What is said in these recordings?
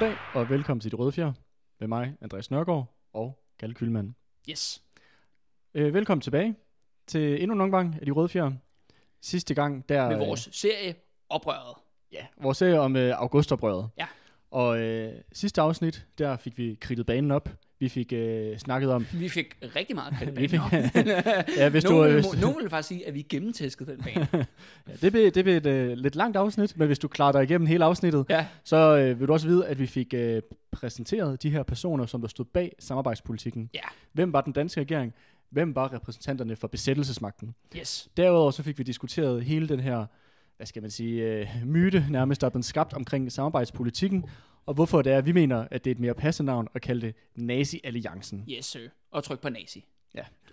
Goddag og velkommen til De Røde Fjer med mig, Andreas Nørgaard og Kalle Kylmand. Yes. Øh, velkommen tilbage til endnu en omgang af De Røde Fjer. Sidste gang der... Med øh, vores serie Oprøret. Ja, vores serie om øh, augustoprøret. Ja. Og øh, sidste afsnit, der fik vi kridtet banen op. Vi fik øh, snakket om... Vi fik rigtig meget kredit Vi fik- bane. Ja, hvis du, nogen, øh, vil, hvis, nogen vil faktisk sige, at vi gennemtæskede den bane. ja, det blev, det blev et øh, lidt langt afsnit, men hvis du klarer dig igennem hele afsnittet, ja. så øh, vil du også vide, at vi fik øh, præsenteret de her personer, som der stod bag samarbejdspolitikken. Ja. Hvem var den danske regering? Hvem var repræsentanterne for besættelsesmagten? Yes. Derudover så fik vi diskuteret hele den her, hvad skal man sige, øh, myte nærmest, der er blevet skabt omkring samarbejdspolitikken, og hvorfor det er, at vi mener, at det er et mere passende navn at kalde det Nazi-alliancen Yes, sir. Og tryk på nazi.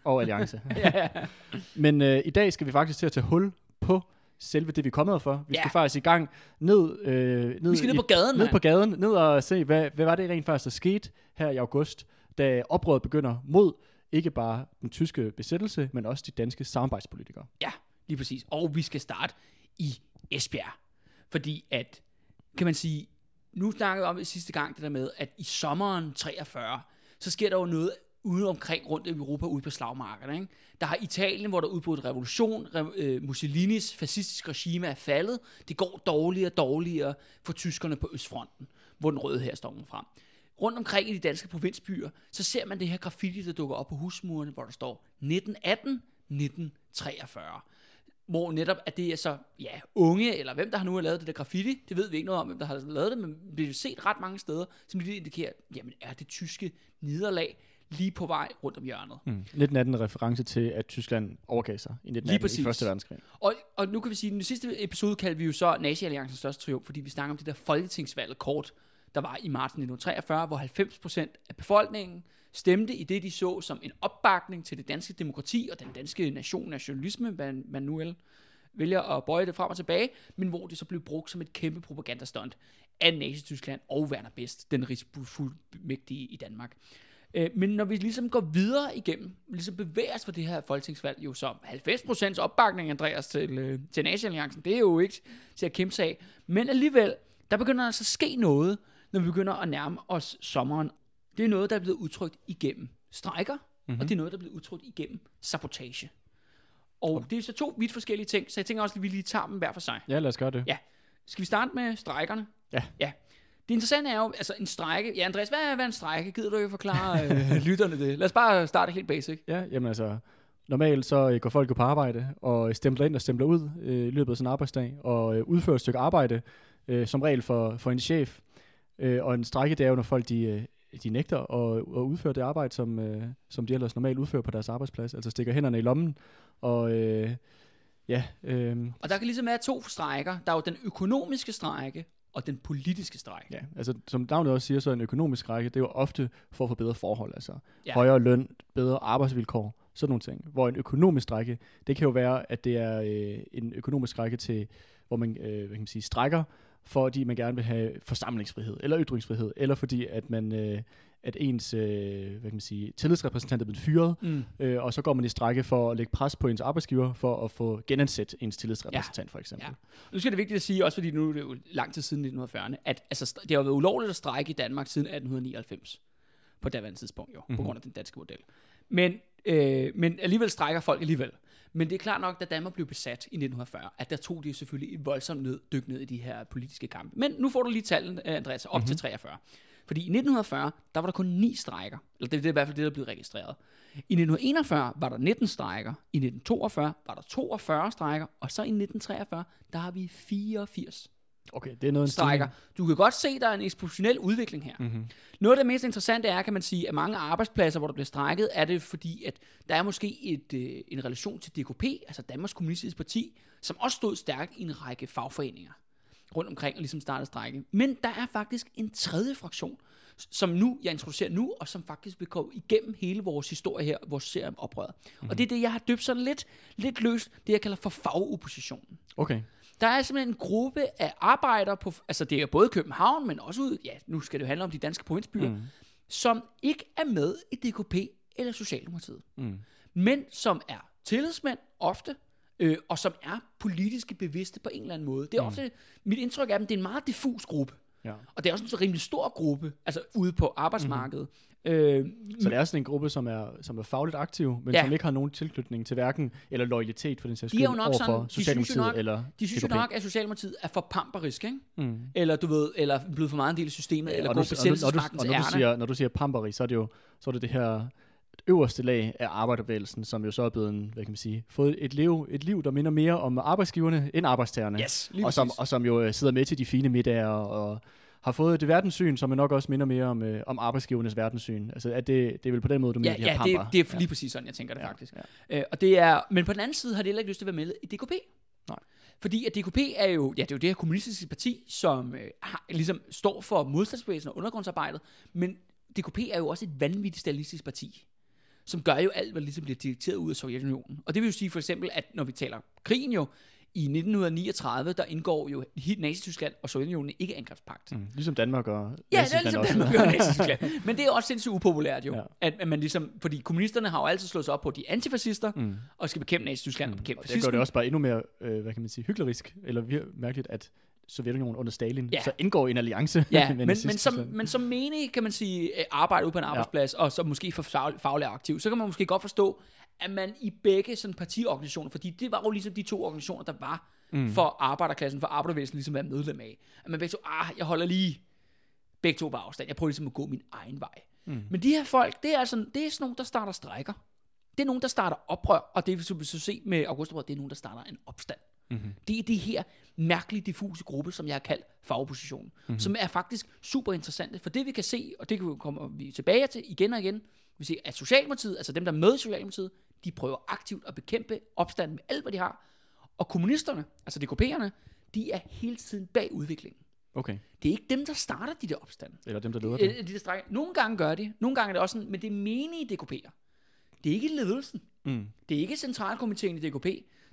og alliance. ja. Men øh, i dag skal vi faktisk til at tage hul på selve det, vi er kommet for. Vi Ja. skal faktisk i gang ned, øh, ned, Vi skal ned på gaden, ned på gaden, ned og se, hvad, hvad var det rent faktisk, der skete her i august, da oprøret begynder mod ikke bare den tyske besættelse, men også de danske samarbejdspolitikere. Ja, lige præcis. Og vi skal starte i Esbjerg. Fordi at, kan man sige, nu snakkede vi om det sidste gang, det der med, at i sommeren 43, så sker der jo noget ude omkring rundt i Europa, ude på slagmarkerne. Ikke? Der har Italien, hvor der udbrudt revolution, re, øh, Mussolinis fascistiske regime er faldet. Det går dårligere og dårligere for tyskerne på Østfronten, hvor den røde her står frem. Rundt omkring i de danske provinsbyer, så ser man det her graffiti, der dukker op på husmurene, hvor der står 1918, 1943 hvor netop at det er så, ja, unge, eller hvem der har nu har lavet det der graffiti, det ved vi ikke noget om, hvem der har lavet det, men det bliver set ret mange steder, som lige indikerer, jamen er det tyske nederlag lige på vej rundt om hjørnet. Mm. 1918 er reference til, at Tyskland overgav sig i 1918 Lige i. Første Verdenskrig. Og, og nu kan vi sige, at den sidste episode kaldte vi jo så Nazi-alliancens største triumf, fordi vi snakker om det der folketingsvalg kort, der var i marts 1943, hvor 90% af befolkningen stemte i det, de så som en opbakning til det danske demokrati og den danske nation, nationalisme, hvad man nu el vælger at bøje det frem og tilbage, men hvor det så blev brugt som et kæmpe propagandastunt af Nazi-Tyskland og Werner Best, den rigsfuldmægtige i Danmark. Øh, men når vi ligesom går videre igennem, ligesom bevæger os for det her folketingsvalg, jo som 90% opbakning, Andreas, til, øh, til Nazi-alliancen, det er jo ikke til at kæmpe sig af. Men alligevel, der begynder altså at ske noget, når vi begynder at nærme os sommeren. Det er noget, der er blevet udtrykt igennem strækker, mm-hmm. og det er noget, der er blevet udtrykt igennem sabotage. Og det er så to vidt forskellige ting, så jeg tænker også, at vi lige tager dem hver for sig. Ja, lad os gøre det. Ja. Skal vi starte med strækkerne? Ja. Ja. Det interessante er jo, altså en strække. Ja, Andreas, hvad er, hvad er en strække? Gider du ikke forklare øh, lytterne det? Lad os bare starte helt basic. Ja, jamen altså, normalt så øh, går folk jo på arbejde og stempler ind og stempler ud øh, i løbet af sådan en arbejdsdag, og øh, udfører et stykke arbejde, øh, som regel for, for en chef. Øh, og en strække, det er jo, når folk de, øh, de nægter at, at udføre det arbejde, som, øh, som de ellers normalt udfører på deres arbejdsplads, altså stikker hænderne i lommen, og øh, ja, øh, Og der kan ligesom være to strækker. Der er jo den økonomiske strække og den politiske strække. Ja, altså som navnet også siger, så en økonomisk række, det er jo ofte for at få bedre forhold, altså Ja. højere løn, bedre arbejdsvilkår, sådan nogle ting. Hvor en økonomisk række, det kan jo være, at det er øh, en økonomisk række til, hvor man, øh, hvad kan man sige, strækker, fordi man gerne vil have forsamlingsfrihed, eller ytringsfrihed, eller fordi at man, øh, at ens, øh, hvad kan man sige, tillidsrepræsentant er blevet fyret, Mm. øh, og så går man i strække for at lægge pres på ens arbejdsgiver, for at få genansat ens tillidsrepræsentant, for eksempel. Ja. Nu skal det vigtigt at sige, også fordi nu er det jo lang tid siden 1940'erne, at altså, det har været ulovligt at strække i Danmark siden 1899. På daværende tidspunkt jo, mm-hmm. på Mhm. grund af den danske model. Men, øh, men alligevel strækker folk alligevel. Men det er klart nok, da Danmark blev besat i 1940, at der tog de selvfølgelig et voldsomt ned, dyk ned i de her politiske kampe. Men nu får du lige tallet, Andreas, op mm-hmm. til 43. Fordi i 1940, der var der kun ni strækker. Eller det, det er i hvert fald det, der blev registreret. I 1941 var der 19 strækker. I 1942 var der 42 strækker. Og så i 1943, der har vi 84 Okay, det er noget strækker. Du kan godt se, der er en eksponentiel udvikling her. Mm-hmm. Noget af det mest interessante er, kan man sige, at mange arbejdspladser, hvor der bliver strækket, er det fordi, at der er måske et, øh, en relation til DKP, altså Danmarks Kommunistiske Parti, som også stod stærkt i en række fagforeninger. rundt omkring og ligesom startede strække. Men der er faktisk en tredje fraktion, som nu, jeg introducerer nu, og som faktisk vil gå igennem hele vores historie her, vores serie om oprøret. Mm-hmm. Og det er det, jeg har døbt sådan lidt, lidt løst, det jeg kalder for fagoppositionen. Okay. Der er simpelthen en gruppe af arbejdere, på, altså det er både København, men også ud, ja, nu skal det jo handle om de danske provinsbyer, mm. som ikke er med i DKP eller Socialdemokratiet, Mm. men som er tillidsmænd ofte, øh, og som er politiske bevidste på en eller anden måde. Det er ofte, mit indtryk af dem, det er en meget diffus gruppe. Ja. Og det er også en så rimelig stor gruppe, altså ude på arbejdsmarkedet. Mm. Øh, Så det er sådan en gruppe, som er, som er fagligt aktiv, men Ja. ja. som ikke har nogen tilknytning til hverken, eller loyalitet for den sags De skyld, jo nok over sådan- de synes Socialdemokratiet nok- eller de synes jo nok, at Socialdemokratiet er for pamperisk, ikke? Mm. Eller du ved, eller blevet for meget en del af systemet, eller og går og, nu, og, besættelsesmagtens når, du ærne. siger, når du siger pamperi, så er det jo så er det, det her øverste lag af arbejderbevægelsen, som jo så er blevet, en, hvad kan man sige, fået et liv, et liv, der minder mere om arbejdsgiverne end arbejdstagerne. Yes, og, som, og som jo øh, sidder med til de fine middage og har fået det verdenssyn, som nok også minder mere om, øh, om arbejdsgivernes verdenssyn. Altså, at det, det er vel på den måde, du Ja, mener, de her ja det, pamper. det er lige præcis sådan, jeg tænker det Ja, faktisk. ja. Øh, og det er, men på den anden side har de heller ikke lyst til at være med i DKP. Nej. Fordi at DKP er jo, ja, det er jo det her kommunistiske parti, som øh, har, ligesom står for modstandsbevægelsen og undergrundsarbejdet, men DKP er jo også et vanvittigt stalinistisk parti, som gør jo alt, hvad ligesom bliver dikteret ud af Sovjetunionen. Og det vil jo sige for eksempel, at når vi taler krigen jo, i 1939, der indgår jo Nazi-Tyskland og Sovjetunionen ikke angrebspagt. Mm. Ligesom Danmark og Ja, det er ligesom også. Danmark gør Nazi-Tyskland. Men det er også sindssygt upopulært jo. Ja. At, at man ligesom, fordi kommunisterne har jo altid slået sig op på, de er antifascister, mm. og skal bekæmpe Nazi-Tyskland mm. og bekæmpe Og det gør det også bare endnu mere, øh, hvad kan man sige, hyklerisk, eller mærkeligt, at Sovjetunionen under Stalin Ja. så indgår i en alliance Ja, men, men, som, men som menig, kan man sige, øh, arbejde ude på en arbejdsplads, ja. og så måske for fag- faglig aktiv, så kan man måske godt forstå, at man i begge sådan partiorganisationer, fordi det var jo ligesom de to organisationer, der var mm. for arbejderklassen, for arbejdervægelsen ligesom være medlem af. At man begge to, ah, jeg holder lige begge to på afstand. Jeg prøver ligesom at gå min egen vej. Mm. Men de her folk, det er, altså, det er sådan nogle, der starter strækker. Det er nogen, der starter oprør, og det vil vi så se med augustoprøret, det er nogen, der starter en opstand. Mm-hmm. Det er de her mærkelige, diffuse gruppe, som jeg har kaldt fagoppositionen, mm-hmm. som er faktisk super interessante, for det vi kan se, og det kan vi komme tilbage til igen og igen, vi ser, at Socialdemokratiet, altså dem, der er med i Socialdemokratiet, de prøver aktivt at bekæmpe opstanden med alt, hvad de har, og kommunisterne, altså DKP'erne, de er hele tiden bag udviklingen. Okay, Det er ikke dem, der starter de der opstande. eller dem, der leder det. Øh, de der. Nogle gange gør de, nogle gange er det også sådan, men det er menige DKP'er. Det er ikke ledelsen. Mm. Det er ikke centralkomiteen i DKP,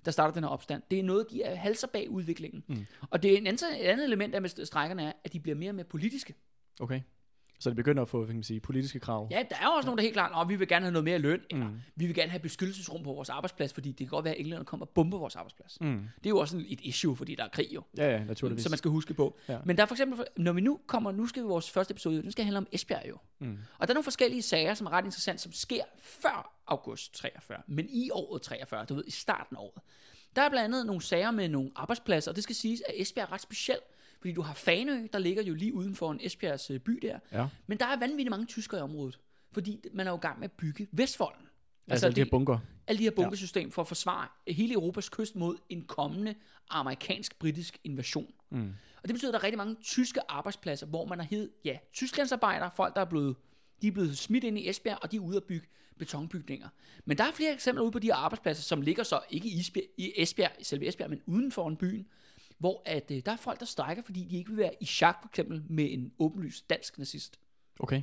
der starter den her opstand. Det er noget, de er halser bag udviklingen. Mm. Og det er en anden, et andet element af med strækkerne er, at de bliver mere og mere politiske. Okay. Så det begynder at få, kan man sige, politiske krav. Ja, der er også nogen, der er helt klart, at vi vil gerne have noget mere løn, eller vi vil gerne have beskyttelsesrum på vores arbejdsplads, fordi det kan godt være, at englænderne kommer og bomber vores arbejdsplads. Mm. Det er jo også et issue, fordi der er krig jo. Ja, ja, naturligvis. som man skal huske på. Ja. Ja. Men der er for eksempel, når vi nu kommer, nu skal vi vores første episode, den skal handle om Esbjerg jo. Mm. Og der er nogle forskellige sager, som er ret interessant, som sker før august 43, men i året 43, du ved, i starten af året. Der er blandt andet nogle sager med nogle arbejdspladser, og det skal siges, at Esbjerg er ret speciel, fordi du har Fanø, der ligger jo lige uden for en Esbjergs øh, by der. Ja. Men der er vanvittigt mange tyskere i området, fordi man er jo i gang med at bygge Vestfolden. Altså, de her bunker. alle de her bunkesystem for at forsvare hele Europas kyst mod en kommende amerikansk-britisk invasion. Mm. Og det betyder, at der er rigtig mange tyske arbejdspladser, hvor man har hed, ja, tysklandsarbejdere, folk, der er blevet, de er blevet smidt ind i Esbjerg, og de er ude at bygge betonbygninger. Men der er flere eksempler ude på de her arbejdspladser, som ligger så ikke i Esbjerg, i Esbjerg, selve Esbjerg, men uden for en byen, hvor at, øh, der er folk, der strækker, fordi de ikke vil være i chak, for eksempel, med en åbenlys dansk nazist. Okay.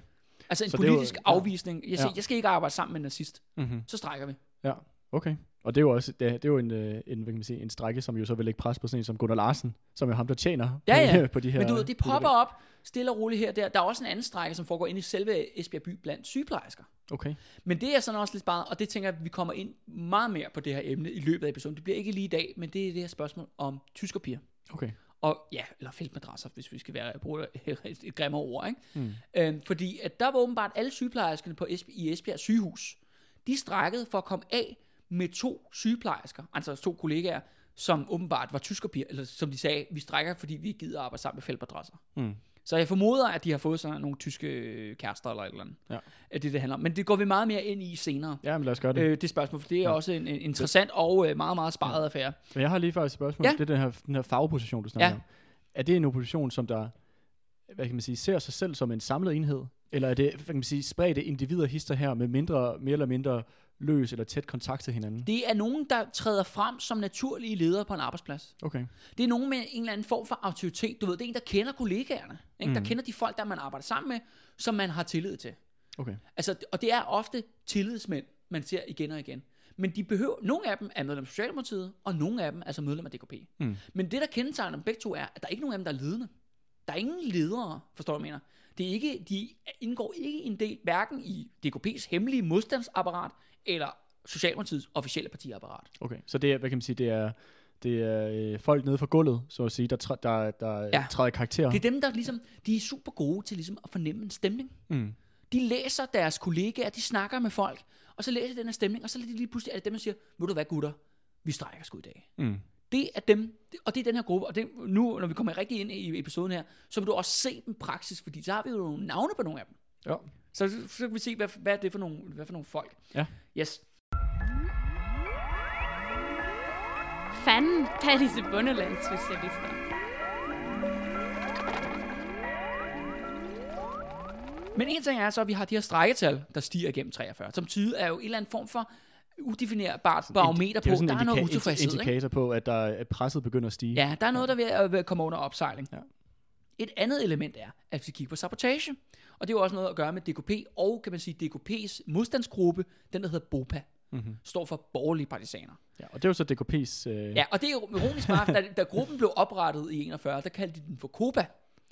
Altså en Så jo- politisk ja. afvisning. Jeg, siger, Ja. jeg skal ikke arbejde sammen med en nazist. Mm-hmm. Så strækker vi. Ja, okay. Og det er jo også det, det er jo en, øh, en, hvad kan man sige, en strække, som jo så vil lægge pres på sådan en som Gunnar Larsen, som er ham, der tjener Ja, på, ja. på de her... Men du ved, de byggerier. popper op stille og roligt her der. Der er også en anden strække, som foregår inde i selve Esbjerg by blandt sygeplejersker. Okay. Men det er sådan også lidt sparet, og det tænker jeg, at vi kommer ind meget mere på det her emne i løbet af episoden. Det bliver ikke lige i dag, men det er det her spørgsmål om tyskerpiger. Okay. Og ja, eller feltmadrasser, hvis vi skal være, bruge et, et grimmere ord. Ikke? Mm. Øhm, fordi at der var åbenbart alle sygeplejerskerne på Esbjerg, i Esbjerg sygehus. De strækkede for at komme af med to sygeplejersker, altså to kollegaer, som åbenbart var tyskerpiger, eller som de sagde, vi strækker, fordi vi ikke gider arbejde sammen med feltmadrasser. Mm. Så jeg formoder, at de har fået sådan nogle tyske kærester eller et eller andet. Ja. At det, det handler om. Men det går vi meget mere ind i senere. Ja, men lad os gøre det. Øh, det spørgsmål, for det er ja. også en, en interessant og øh, meget, meget sparet affære. Men jeg har lige faktisk et spørgsmål. Ja. Det er den her, den her fagposition, du snakker Ja. om. Er det en opposition, som der, hvad kan man sige, ser sig selv som en samlet enhed? Eller er det, hvad kan man sige, spredte individer hister her med mindre, mere eller mindre løs eller tæt kontakt til hinanden? Det er nogen, der træder frem som naturlige ledere på en arbejdsplads. Okay. Det er nogen med en eller anden form for autoritet. Du ved, det er en, der kender kollegaerne. Ikke? Mm. Der kender de folk, der man arbejder sammen med, som man har tillid til. Okay. Altså, og det er ofte tillidsmænd, man ser igen og igen. Men de behøver, nogle af dem er medlem af Socialdemokratiet, og nogle af dem er altså medlem af DKP. Mm. Men det, der kendetegner dem begge to, er, at der er ikke nogen af dem, der er ledende. Der er ingen ledere, forstår du, mener. Det er ikke, de indgår ikke en del, hverken i DKP's hemmelige modstandsapparat, eller Socialdemokratiets officielle partiapparat. Okay. Så det er, hvad kan man sige, det er, det er øh, folk nede fra gulvet, så at sige, der, træ, der, der Ja. træder karakter. Det er dem, der ligesom, de er super gode til ligesom at fornemme en stemning. Mm. De læser deres kollegaer, de snakker med folk, og så læser de den her stemning, og så er det lige pludselig er det dem, der siger, ved du hvad gutter, vi strækker sgu i dag. Mm. Det er dem, og det er den her gruppe, og det, nu, når vi kommer rigtig ind i episoden her, så vil du også se dem praksis, fordi så har vi jo nogle navne på nogle af dem. Ja. Så, så kan vi se, hvad, hvad er det for nogle, hvad for nogle folk. Ja. Yes. Fanden, er disse bundelandsspecialister. Men en ting er så, at vi har de her strækketal, der stiger igennem 43, som tyder er jo en eller anden form for udefinerbart barometer er på, der er noget utilfredshed. ikke? indikator på, at, der, at presset begynder at stige. Ja, der er noget, der er ved at komme under opsejling. Ja. Et andet element er, at vi kigger på sabotage. Og det er jo også noget at gøre med DKP, og kan man sige DKP's modstandsgruppe, den der hedder BOPA, Mm-hmm. står for borgerlige partisaner. ja. Og det er jo så DKP's øh, Ja, og det er jo ironisk meget, da, da gruppen blev oprettet i 41, der kaldte de den for KOPA,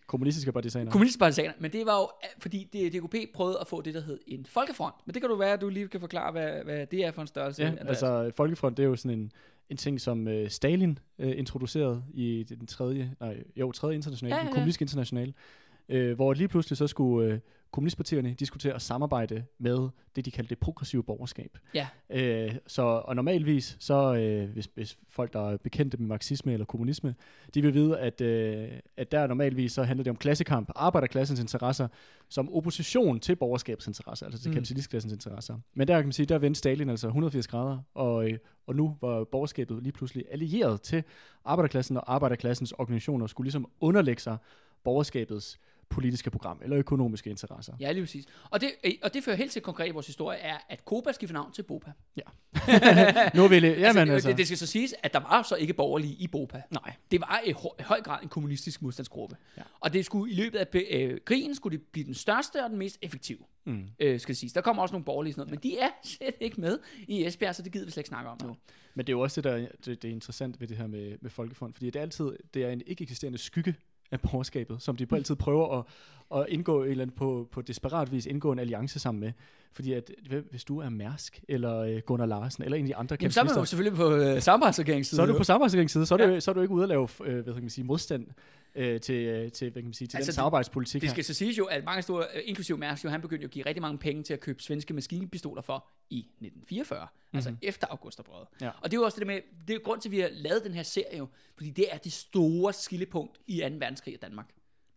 kommunistiske partisaner. kommunistiske partisaner. Men det var jo, øh, fordi det, DKP prøvede at få det, der hed en folkefront. Men det kan du være, at du lige kan forklare, hvad, hvad det er for en størrelse. Ja, Andreas. altså Folkefront, det er jo sådan en, en ting, som øh, Stalin øh, introducerede i den tredje, nej, jo, tredje internationale, Ja, ja, ja, den kommunistiske internationale, øh, hvor lige pludselig så skulle øh, kommunistpartierne diskutere at samarbejde med det, de kaldte det progressive borgerskab. Ja. Øh, så, og normalvis, så øh, hvis, hvis folk, der er bekendte med marxisme eller kommunisme, de vil vide, at, øh, at der normalvis så handler det om klassekamp, arbejderklassens interesser, som opposition til borgerskabets interesser, altså til Mm. kapitalistklassens interesser. Men der kan man sige, der vendte Stalin altså 180 grader, og, øh, og nu var borgerskabet lige pludselig allieret til arbejderklassen, og arbejderklassens organisationer skulle ligesom underlægge sig borgerskabets politiske program eller økonomiske interesser. Ja, lige præcis. Og det, øh, og det fører helt til konkret i vores historie, er, at KOPA skifter navn til BOPA. nu vil jeg, jamen altså, altså, det, det skal så siges, at der var så ikke borgerlige i BOPA. nej, Det var i, hø- i høj grad en kommunistisk modstandsgruppe. Ja. Og det skulle i løbet af øh, krigen skulle det blive den største og den mest effektive, mm. øh, skal det siges. Der kommer også nogle borgerlige sådan noget, men de er slet ikke med i Esbjerg, så det gider vi slet ikke snakke om nu. Men det er jo også det, der det, det er interessant ved det her med, med Folkefond, fordi det er altid det er en ikke eksisterende skygge af borgerskabet, som de på altid prøver at, at indgå eller anden på, på desperat vis indgå en alliance sammen med. Fordi at, hvis du er Mærsk, eller øh, Gunnar Larsen, eller en af de andre Jamen, så er man jo selvfølgelig på øh, samarbejdsregeringssiden. så er du på samarbejdsregeringsside, så er, Ja. du, så er du ikke ude at lave øh, hvad kan man sige, modstand øh, til, øh, til, hvad kan man sige, til Altså, den samarbejdspolitik Det her. skal så siges jo, at mange store, øh, inklusive Mærsk, jo, han begyndte jo at give rigtig mange penge til at købe svenske maskinpistoler for i 1944, mm-hmm. altså efter augustoprøret. Mhm. Ja. Og det er jo også det med, det er grund til, at vi har lavet den her serie jo, fordi det er det store skillepunkt i 2. verdenskrig i Danmark.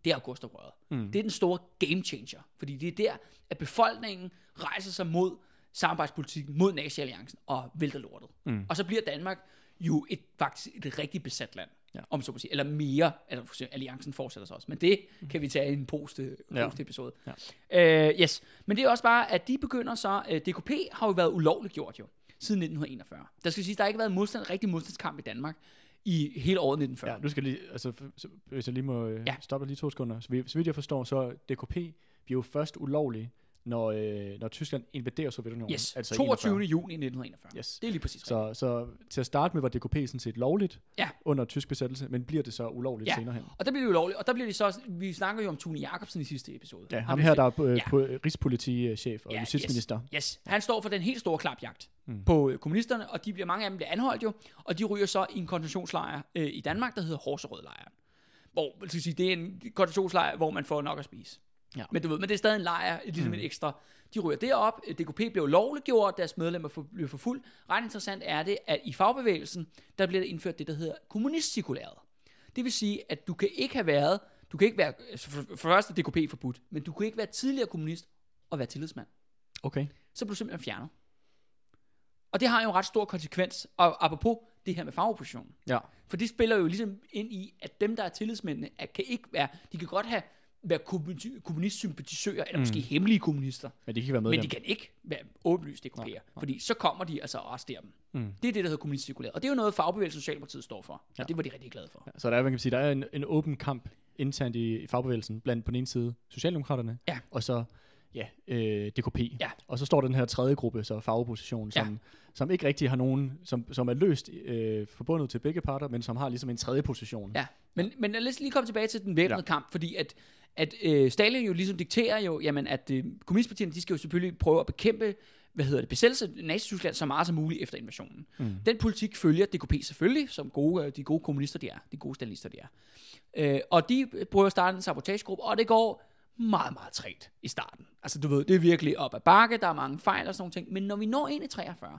Det er augustoprøret. Mm. Det er den store game changer, fordi det er der, at befolkningen rejser sig mod samarbejdspolitikken, mod nazi-alliancen og vælter lortet. Mm. Og så bliver Danmark jo et, faktisk et rigtig besat land. Ja. Om så må sige. Eller mere, eller for eksempel, alliancen fortsætter sig også. Men det kan vi tage i en post, Ja. post episode. Ja. Øh, yes. Men det er også bare, at de begynder så, øh, DKP har jo været ulovligt gjort jo, siden 1941. Der skal sige, der har ikke været modstand, rigtig modstandskamp i Danmark i hele året 1940. Ja, nu skal lige, altså, så- hvis jeg lige må øh, Ja. stoppe lige to sekunder. Så, vi, så vidt jeg forstår, så DKP bliver jo først ulovlig, når, øh, når Tyskland invaderer Sovjetunionen. Yes, altså i 22. 41. juni 1941. Yes. Det er lige præcis rigtigt. Så, så til at starte med var DKP sådan set lovligt Ja. under tysk besættelse, men bliver det så ulovligt Ja. senere hen. Og der bliver det ulovligt, og der bliver det så, vi snakker jo om Tune Jacobsen i sidste episode. Ja, ham vi her, der er på, øh, Ja. rigspolitichef og Ja, justitsminister. Yes, yes. Han står for den helt store klapjagt mm. på øh, kommunisterne, og de bliver, mange af dem bliver anholdt jo, og de ryger så i en koncentrationslejr øh, i Danmark, der hedder Horserød-lejren. Hvor, vil sige, det er en koncentrationslejr, hvor man får nok at spise. Ja. Men du ved, men det er stadig en lejr, ligesom mm. en ekstra. De ryger derop, DKP blev lovliggjort, deres medlemmer for- forfulgt. Ret interessant er det, at i fagbevægelsen, der bliver der indført det, der hedder kommunistcirkulæret. Det vil sige, at du kan ikke have været, du kan ikke være, altså for, for først er DKP forbudt, men du kan ikke være tidligere kommunist og være tillidsmand Okay. så blev du simpelthen fjernet. Og det har jo en ret stor konsekvens, og apropos det her med fagoppositionen. Ja. For det spiller jo ligesom ind i, at dem, der er tillidsmændene, at kan ikke være, de kan godt have være kommuni- kommunistsympatisører, eller måske hemmelige kommunister. Men de kan ikke være Men medlem. de kan ikke være åbenlyst DKP'er, fordi så kommer de altså og arresterer dem. Mm. Det er det, der hedder kommunistcirkuleret. Og det er jo noget, fagbevægelsen Socialdemokratiet står for. Ja. Ja. Og det var de rigtig glade for. Så der er, man kan sige, der er en, en åben kamp internt i, i fagbevægelsen, blandt på den ene side Socialdemokraterne, Ja. og så ja, øh, DKP. Ja. Og så står den her tredje gruppe, så fagopposition, Ja. som, som ikke rigtig har nogen, som, som er løst øh, forbundet til begge parter, men som har ligesom en tredje position. Ja, men, men lad os lige komme tilbage til den væbnede ja. Ja. kamp, fordi at, at øh, Stalin jo ligesom dikterer jo, jamen at øh, kommunistpartierne, de skal jo selvfølgelig prøve at bekæmpe, hvad hedder det, besættelse Nazi-Tyskland så meget som muligt efter invasionen. Mm. Den politik følger DKP selvfølgelig, som gode, øh, de gode kommunister de er, de gode stalinister de er. Øh, og de prøver at starte en sabotagegruppe, og det går meget, meget trægt i starten. Altså du ved, det er virkelig op ad bakke, der er mange fejl og sådan nogle ting, men når vi når ind i 43,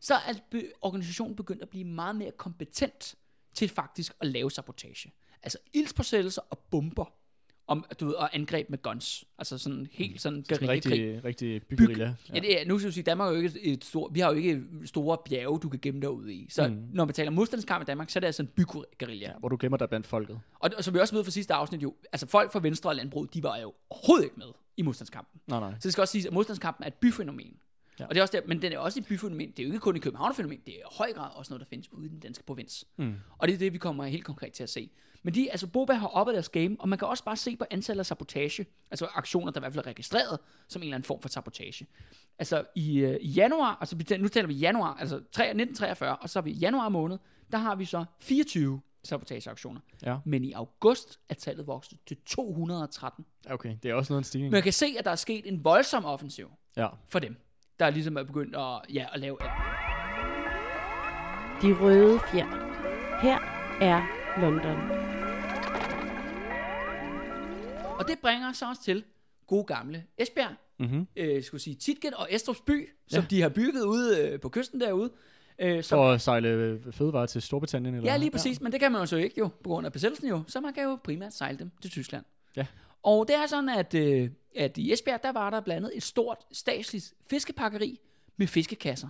så er be- organisationen begyndt at blive meget mere kompetent til faktisk at lave sabotage. Altså ildspåsættelser og bomber, om, du ved, og angreb med guns. Altså sådan helt sådan guerillakrig. rigtig, rigtig byggerilla. Ja, det er, nu skal jeg sige, Danmark er jo ikke et, stort, vi har jo ikke store bjerge, du kan gemme dig ud i. Så mm. Når man taler modstandskamp i Danmark, så er det altså en byguerilla. Ja, hvor du gemmer dig blandt folket. Og, og som vi også ved fra sidste afsnit jo, altså folk fra Venstre og Landbrug, de var jo overhovedet ikke med i modstandskampen. Nej, nej. Så det skal også siges, at modstandskampen er et byfænomen. Ja. Ja. Og det er også der, men den er også et byfænomen. Det er jo ikke kun et København-fænomen, det er i høj grad også noget, der findes ude i den danske provins. Mm. Og det er det, vi kommer helt konkret til at se. Men de, altså Boba har oppe deres game, og man kan også bare se på antallet af sabotage, altså aktioner, der i hvert fald er registreret som en eller anden form for sabotage. Altså i, øh, i januar, altså nu taler vi januar, altså 3, 1943, og så er vi i januar måned, der har vi så 24 sabotageaktioner. Ja. Men i august er tallet vokset til 213. Ja, Okay, det er også noget af en stigning. Man kan se, at der er sket en voldsom offensiv Ja. for dem, der ligesom er begyndt at, ja, at lave De røde fjer. Her er London. Og det bringer os så også til gode gamle Esbjerg, Mm-hmm. øh, skulle sige Titgen og Estrups by, som Ja. de har bygget ude øh, på kysten derude. Øh, som, For at sejle øh, fødevarer til Storbritannien? Eller? ja, lige præcis, men det kan man jo så ikke jo, på grund af besættelsen jo, så man kan jo primært sejle dem til Tyskland. Ja. Og det er sådan, at, øh, at i Esbjerg, der var der blandt andet et stort statsligt fiskepakkeri med fiskekasser,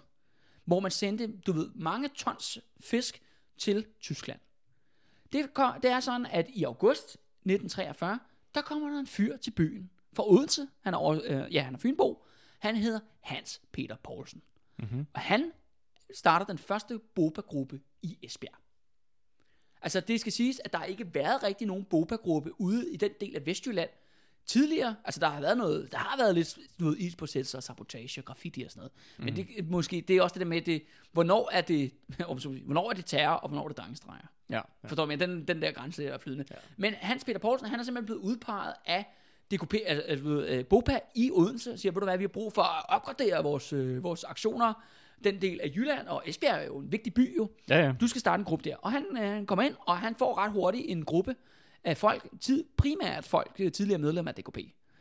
hvor man sendte, du ved, mange tons fisk til Tyskland. Det, kom, det er sådan, at i august 1943, der kommer der en fyr til byen fra Odense. Han er, over, øh, ja, han er Fynbo. Han hedder Hans Peter Poulsen. Mm-hmm. Og han starter den første Boba-gruppe i Esbjerg. Altså det skal siges, at der har ikke været rigtig nogen Boba-gruppe ude i den del af Vestjylland tidligere. Altså der har været noget, der har været lidt du ved, ispåsættelser, sabotage, graffiti og sådan noget. Mm. Men det, måske, det er også det der med, det, hvornår er det, hvornår er det terror, og hvornår er det drengestreger. Ja. ja. Forstår men den, den der grænse er flydende. Ja. Men Hans Peter Poulsen, han er simpelthen blevet udpeget af DKP, altså, altså, øh, BOPA i Odense, og siger, ved du hvad, vi har brug for at opgradere vores, øh, vores aktioner, den del af Jylland, og Esbjerg er jo en vigtig by jo. Ja, ja. Du skal starte en gruppe der. Og han øh, kommer ind, og han får ret hurtigt en gruppe af folk, tid, primært folk, øh, tidligere medlemmer af DKP.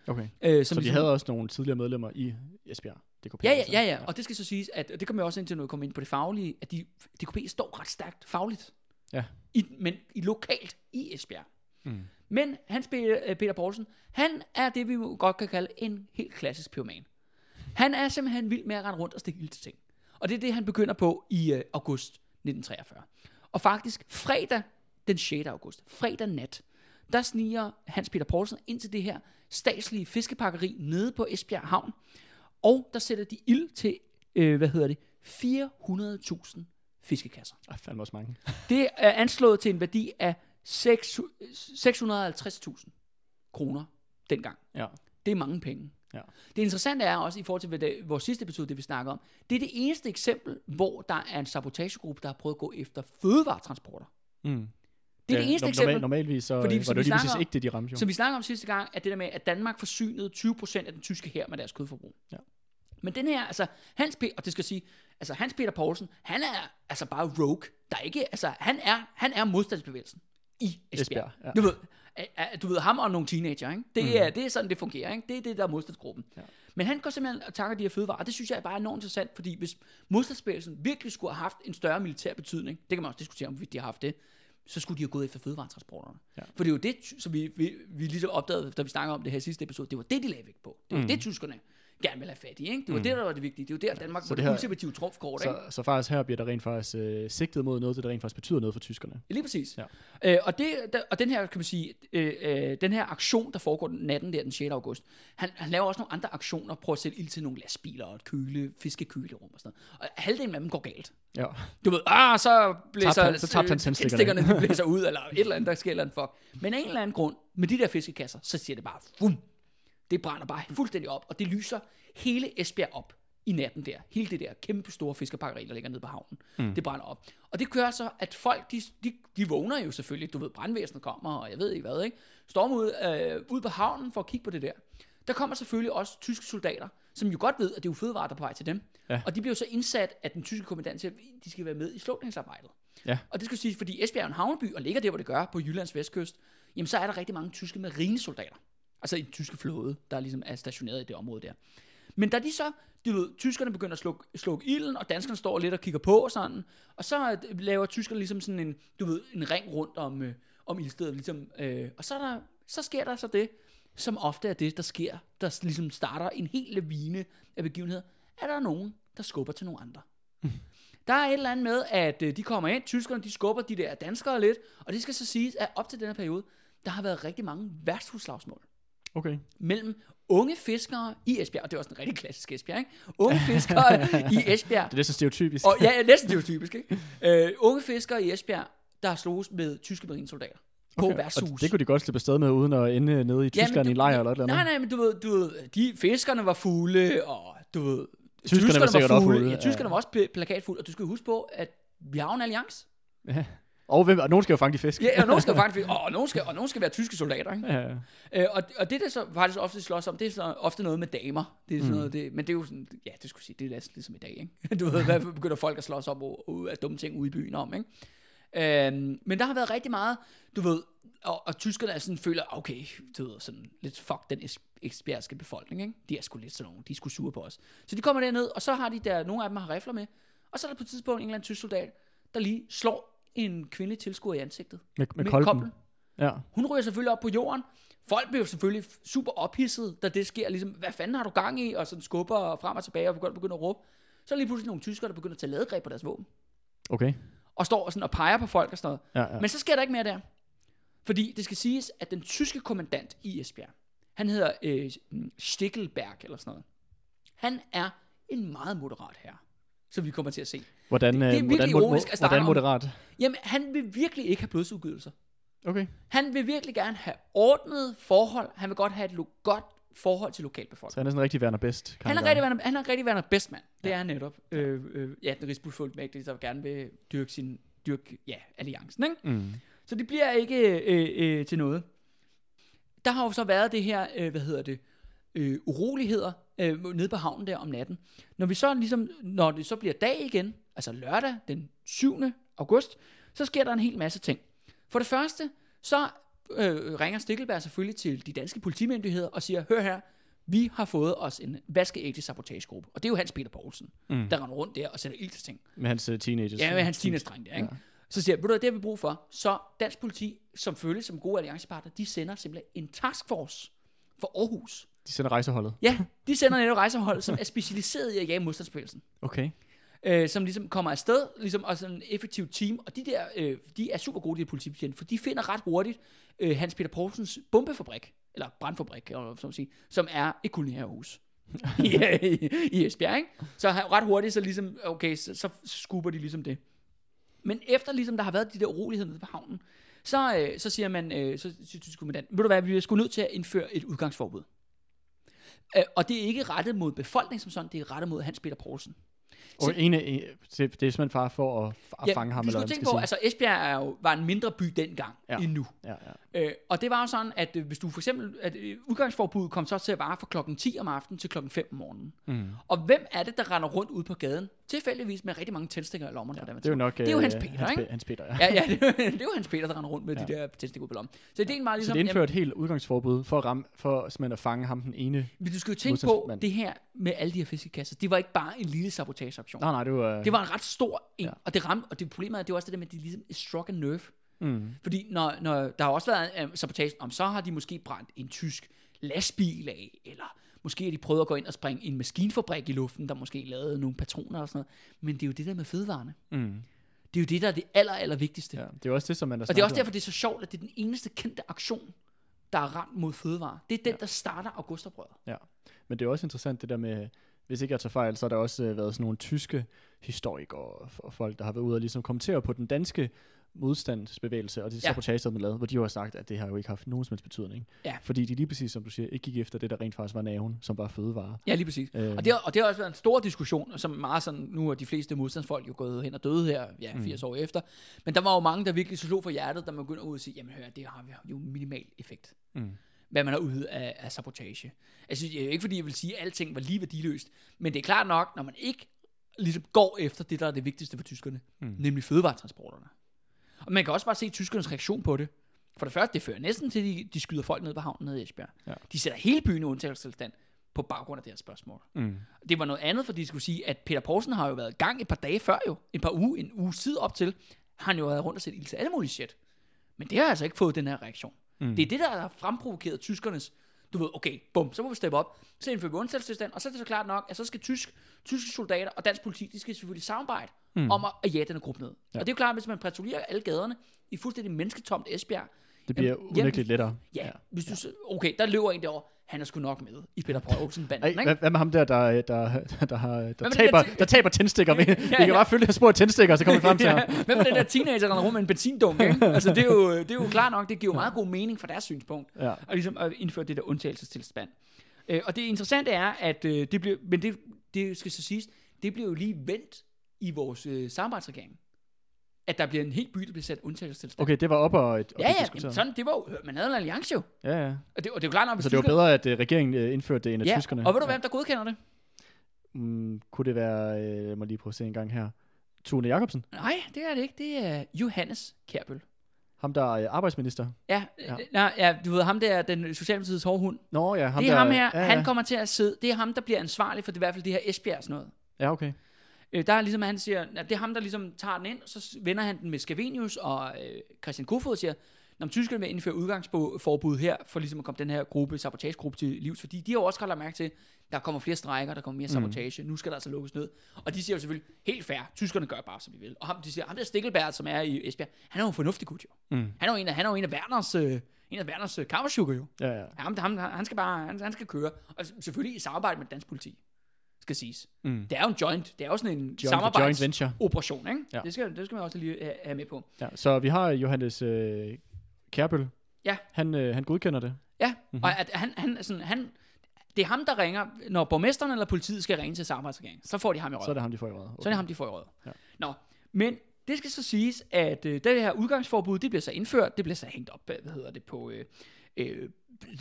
Okay. Øh, Så som de havde også nogle tidligere medlemmer i Esbjerg? DKP, Ja, ja, altså. ja, ja, og det skal så siges, at og det kommer jeg også ind til, når vi kommer ind på det faglige, at de, DKP står ret stærkt fagligt. Ja. I, men i lokalt i Esbjerg. Mm. Men Hans Peter, øh, Peter Poulsen, han er det, vi godt kan kalde en helt klassisk pyroman. Han er simpelthen vild med at rende rundt og stikke ild til ting. Og det er det, han begynder på i øh, august 1943. Og faktisk fredag den 6. august, fredag nat, der sniger Hans Peter Poulsen ind til det her statslige fiskepakkeri nede på Esbjerg Havn. Og der sætter de ild til, øh, hvad hedder det, 400.000 fiskekasser. Ej, fandme også mange. Det er anslået til en værdi af 6 650.000 kroner dengang. Ja. Det er mange penge. Ja. Det interessante er også, i forhold til hvad det, vores sidste episode, det vi snakker om, det er det eneste eksempel, hvor der er en sabotagegruppe, der har prøvet at gå efter fødevaretransporter. Mm. Det er det eneste eksempel. Normal, normalvis så Fordi var det lige præcis ikke det, de ramte jo. Som vi snakker om sidste gang, at det der med, at Danmark forsynede 20% af den tyske her med deres kødforbrug. Ja. Men den her, altså, Hans Peter, og det skal sige, altså Hans Peter Poulsen, han er altså bare rogue. Der er ikke, altså, han er, han er modstandsbevægelsen i Esbjerg. Esbjerg, ja. Du ved, du ved, ham og nogle teenager, ikke? Det, mm. er, det er sådan, det fungerer, ikke? Det er det, der er modstandsgruppen. Ja. Men han går simpelthen og takker de her fødevarer, og det synes jeg er bare enormt interessant, fordi hvis modstandsbevægelsen virkelig skulle have haft en større militær betydning, det kan man også diskutere, om de har haft det, så skulle de have gået efter fødevaretransporterne. Ja. For det er jo det, som vi, vi, vi ligesom opdagede, da vi snakkede om det her sidste episode, det var det, de lagde vægt på. Det var mm. det, tyskerne gerne vil have fat i. Ikke? Det var Mm. det, der var det vigtige. Det var der, Danmark Så var det det ultimative trumfkort. Ikke? Så, så faktisk her bliver der rent faktisk øh, sigtet mod noget, der rent faktisk betyder noget for tyskerne. Lige præcis. Ja. Øh, og, det, der, og den her, kan man sige, øh, øh, den her aktion, der foregår den natten der den 6. august, han, han laver også nogle andre aktioner, prøver at sætte ild til nogle lastbiler og et køle, fiskekølerum og sådan noget. Og halvdelen af dem går galt. Ja. Du ved, ah, så blæser Tabte han- så tabte han tændstikkerne. tændstikkerne, blæser ud, eller et eller andet, der sker eller andet fuck. Men af en eller anden grund, med de der fiskekasser, så siger det bare, fum, det brænder bare fuldstændig op, og det lyser hele Esbjerg op i natten der. Hele det der kæmpe store fiskepakkeri, der ligger nede på havnen, mm. det brænder op. Og det gør så, at folk, de, de, de vågner jo selvfølgelig, du ved, brandvæsenet kommer, og jeg ved ikke hvad, ikke? Stormer ud, øh, ud på havnen for at kigge på det der. Der kommer selvfølgelig også tyske soldater, som jo godt ved, at det er jo fødevarer, der er på vej til dem. Ja. Og de bliver jo så indsat af den tyske kommandant til, at de skal være med i slukningsarbejdet. Ja. Og det skal sige, fordi Esbjerg er en havneby, og ligger der, hvor det gør, på Jyllands vestkyst, jamen så er der rigtig mange tyske marinesoldater. Altså i den tyske flåde, der ligesom er stationeret i det område der. Men da de så, du ved, tyskerne begynder at slukke, slukke ilden, og danskerne står lidt og kigger på og sådan, og så øh, laver tyskerne ligesom sådan en, du ved, en ring rundt om, øh, om ildstedet, ligesom, øh, og så, er der, så sker der så det, som ofte er det, der sker, der ligesom starter en hel lavine af begivenheder, er der nogen, der skubber til nogle andre. Der er et eller andet med, at øh, de kommer ind, tyskerne, de skubber de der danskere lidt, og det skal så siges, at op til den her periode, der har været rigtig mange værtshusslagsmål Okay. mellem unge fiskere i Esbjerg, og det er også en rigtig klassisk Esbjerg, ikke? Unge fiskere i Esbjerg, Det er så stereotypisk. og ja, ja, næsten det er jo typisk, ikke? Øh, unge fiskere i Esbjerg, der slået med tyske marinesoldater på Okay, værtshus. Og det kunne de godt slippe afsted med, uden at ende nede i Tyskland i en lejr eller et eller andet. Nej, nej, men du ved, du ved, de fiskerne var fulde, og du ved, Tyskerne var sikkert også fulde, Ja, ja. tyskerne var også pl- plakatfulde, og du skal huske på, at vi har en alliance. Ja. Og, hvem, og nogen skal jo fange de fisk. Ja, og nogen skal faktisk, og, og, nogen skal, og nogen skal være tyske soldater, ikke? Ja. Øh, og, og det, der så faktisk ofte slås om, det er så ofte noget med damer. Det er sådan Mm. noget, det, men det er jo sådan, ja, det skulle sige, det er næsten ligesom i dag, ikke? Du ved, hvad begynder folk at slås og, af dumme ting ude i byen om, ikke? Øhm, men der har været rigtig meget, du ved, og, og tyskerne er sådan, føler, okay, du ved, sådan lidt fuck den esbjergske befolkning, ikke? De er sgu lidt sådan nogle, de er sgu sure på os. Så de kommer derned, og så har de der, nogle af dem har rifler med, og så er der på et tidspunkt en eller anden tysk soldat, der lige slår en kvindelig tilskuer i ansigtet. Med, med, Med kolben. Ja. Hun ryger selvfølgelig op på jorden. Folk bliver jo selvfølgelig super ophidset, da det sker. Ligesom, hvad fanden har du gang i? Og sådan skubber frem og tilbage, og begynder, at råbe. Så er lige pludselig nogle tyskere, der begynder at tage ladegreb på deres våben. Okay. Og står sådan og peger på folk og sådan noget. Ja, ja. Men så sker der ikke mere der. Fordi det skal siges, at den tyske kommandant i Esbjerg, han hedder øh, Stickelberg eller sådan noget. Han er en meget moderat herre, som vi kommer til at se. Hvordan, det er øh, virkelig hvordan, ironisk at hvordan om- moderat? Jamen, han vil virkelig ikke have blodsudgydelser. Okay. Han vil virkelig gerne have ordnet forhold. Han vil godt have et godt forhold til Så lokalbefolkningen. han er sådan rigtig Werner Best. Han er, rigtig, han er rigtig Werner Bestmand. Det er han netop. Øh, øh, ja, den rigsbufolkmægtige, der gerne vil dyrke sin dyrke, ja, alliancen, ikke? Mm. Så det bliver ikke øh, øh, til noget. Der har jo så været det her, øh, hvad hedder det, øh, uroligheder øh, nede på havnen der om natten. Når vi så ligesom, når det så bliver dag igen, altså lørdag den 7. august, så sker der en hel masse ting. For det første, så øh, ringer Stikkelberg selvfølgelig til de danske politimyndigheder og siger, hør her, vi har fået os en vaskeægte sabotagegruppe. Og det er jo Hans Peter Poulsen, Mm. der render rundt der og sætter ild til ting. Med hans uh, teenagers. Ja, med hans teenage-dreng der, ikke? Ja. Så siger jeg, ved du det har vi brug for. Så dansk politi, som føles som gode alliancepartner, de sender simpelthen en taskforce for Aarhus. De sender rejseholdet. Ja, de sender netop rejsehold, som er specialiseret i at jage modstandsbevægelsen. Okay. Øh, som ligesom kommer afsted, ligesom og sådan en effektiv team. Og de der, øh, de er super gode, de politibetjente, for de finder ret hurtigt øh, Hans Peter Poulsens bombefabrik, eller brandfabrik, eller som, sige, som er et kolonihavehus. I, i, i Esbjerg, ikke? Så ret hurtigt, så ligesom, okay, så, så skubber de ligesom det. Men efter ligesom der har været de der uroligheder nede på havnen, så, øh, så siger man, øh, så siger tysk kommandant, ved du hvad, vi er sgu nødt til at indføre et udgangsforbud. Øh, og det er ikke rettet mod befolkningen som sådan, det er rettet mod Hans Peter Poulsen. Og en, af- en, det, det er simpelthen bare for at, at fange ham, du man tænke på, sige. altså Esbjerg er jo, var en mindre by dengang Ja. ja. endnu. Ja, ja. Øh, og det var jo sådan, at øh, hvis du for eksempel, at øh, udgangsforbuddet kom så til at vare fra klokken 10 om aftenen til klokken 5 om morgenen. Mm. Og hvem er det, der render rundt ude på gaden? Tilfældigvis med rigtig mange tændstikker i lommerne. Ja, Det er jo nok... Det er jo øh, Hans Peter, Hans, ikke? Hans Peter, ja. Ja, ja, det, er jo- det er jo Hans Peter, der render rundt med Ja. de der tændstikker på lommen. Så ideen var Så ligesom, det indfører et helt udgangsforbud for at, ramme, for simpelthen at fange ham den ene... men du skal jo tænke på, det her med alle de her fiskekasser, det var ikke bare en lille sabotageaktion. Nej, nej, det var... Det var en ret stor en, Ja. og det ramte, og det problemet er, det er også det der med, at de ligesom struck a nerve. Mm. Fordi når, når der har også været en sabotage, om så har de måske brændt en tysk lastbil af, eller Måske har de prøvet at gå ind og springe en maskinfabrik i luften, der måske lavede nogle patroner og sådan noget. Men det er jo det der med fødevarene. Mm. Det er jo det, der er det aller, aller vigtigste. Ja, det er også det, som man Og det er også derfor, det er så sjovt, at det er den eneste kendte aktion, der er ramt mod fødevare. Det er den, ja. der starter augustoprøret. om. Men det er også interessant det der med, hvis ikke jeg tager fejl, så har der også øh, været sådan nogle tyske historikere og, og folk, der har været ude og ligesom kommentere på den danske modstandsbevægelse og det Ja. sabotage, der er lavet, hvor de jo har sagt, at det har jo ikke haft nogen som helst betydning. Ja. Fordi de lige præcis, som du siger, ikke gik efter det, der rent faktisk var naven, som var fødevare. Ja, lige præcis. Øh, Og det, har, og det har også været en stor diskussion, som meget sådan, nu er de fleste modstandsfolk jo gået hen og døde her, ja, Mm. 80 år efter. Men der var jo mange, der virkelig slog for hjertet, da man begyndte ud og sige, jamen hør, det har vi jo minimal effekt. mm. hvad man er ude af, af sabotage. Altså, det er ikke fordi, jeg vil sige, at alting var lige værdiløst, men det er klart nok, når man ikke ligesom går efter det, der er det vigtigste for tyskerne, Mm. mm. nemlig fødevaretransporterne. Og man kan også bare se tyskernes reaktion på det. For det første, det fører næsten til, at de, de skyder folk ned på havnen nede i Esbjerg. Ja. De sætter hele byen i undtagelsestilstand på baggrund af det her spørgsmål. Mm. Det var noget andet, fordi de skulle sige, at Peter Poulsen har jo været i gang et par dage før jo. En par uge, en uge tid op til, har han jo været rundt og set ild til alle mulige shit. Men det har altså ikke fået den her reaktion. Mm. Det er det, der har fremprovokeret tyskernes, du ved, okay, bum, så må vi steppe op, så indfører vi undtagelsestilstand, og så er det så klart nok, at så skal tysk, tyske soldater og dansk politi, de skal selvfølgelig samarbejde Mm. om at, at jage denne gruppe ned. Ja. Ja. Og det er jo klart, at hvis man patruljerer alle gaderne i fuldstændig mennesketomt Esbjerg, Det bliver Jamen, unægteligt lettere. ja, ja. hvis du, okay, der løber en derovre, han er sgu nok med i Peter Poulsen banden, Ej, ikke? hvad, hvad med ham der, der, der, der, der, der, med taber, den der der taber tændstikker? Vi, kan ja. bare følge her spor af tændstikker, så kommer vi frem til ja, ham. hvem er den der teenager, der rundt med en benzindunk, ikke? Altså, det er, jo, det er jo klart nok, det giver jo meget god mening fra deres synspunkt, Ja. og ligesom at indføre det der undtagelsestilstand. Øh, og det interessante er, at øh, det bliver, men det, det skal så siges, det bliver jo lige vendt i vores øh, samarbejdsregering. At der bliver en helt by, der bliver sat undtagelsestilstand. Okay, det var op og, og Ja, ja, jamen, sådan, det var jo, man havde en alliance jo. Ja, ja. Og det, og det er jo klart hvis Så det var bedre, at uh, regeringen uh, indførte det, end at ja, tyskerne... og ved du, hvem der godkender det? Mm, kunne det være, øh, jeg må lige prøve at se en gang her, Tune Jacobsen? Nej, det er det ikke. Det er Johannes Kærbøl. Ham, der er arbejdsminister? Ja, Ja. ja. ja, du ved, ham der, den Socialdemokratiets hårdhund. Nå ja, ham det er der... ham her, ja, ja. han kommer til at sidde, det er ham, der bliver ansvarlig for det, i hvert fald det her Esbjergs noget. Ja, okay. Øh, der er ligesom, han siger, at det er ham, der ligesom tager den ind, og så vender han den med Scavenius og øh, Christian Kofod siger, når tyskerne vil indføre udgangsforbud her, for ligesom at komme den her gruppe, sabotagegruppe til livs, fordi de har jo også godt lagt mærke til, der kommer flere strækker, der kommer mere sabotage, mm. nu skal der altså lukkes ned. Og de siger jo selvfølgelig, helt fair, tyskerne gør bare, som de vil. Og ham, de siger, ham der Stikkelberg, som er i Esbjerg, han er jo en fornuftig gut jo. Mm. Han er jo en af, han er jo en af Werners, øh, en af Werners øh, jo. Ja, ja. Ham, ham, han skal bare, han, han skal køre. Og selvfølgelig i samarbejde med dansk politi, skal siges. Mm. Det er jo en joint, det er jo sådan en Joint, joint samarbejds venture. operation, ikke? Ja. Det, skal, det skal man også lige have, have med på. Ja, så vi har Johannes øh, Kærbøl. Ja. Han, øh, han godkender det. Ja, Mhm. mm-hmm. og at han, han, sådan, han, det er ham, der ringer, når borgmesteren eller politiet skal ringe til samarbejdsregeringen, så får de ham i røret. Så er det ham, de får i røret. Så er det ham, de får i røret. Ja. Nå, men det skal så siges, at øh, det her udgangsforbud, det bliver så indført, det bliver så hængt op, hvad hedder det, på øh, øh,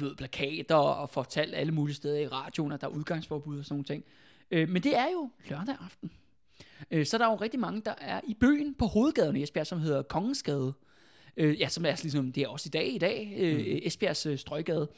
ved, plakater og fortalt alle mulige steder i radioen, at der er udgangsforbud og sådan nogle ting. Øh, men det er jo lørdag aften. Øh, så er der jo rigtig mange, der er i byen på hovedgaden i Esbjerg, som hedder Kongensgade. Øh, ja, som er ligesom, det er også i dag, i dag, øh, mm. Esbjergs øh, strøggade.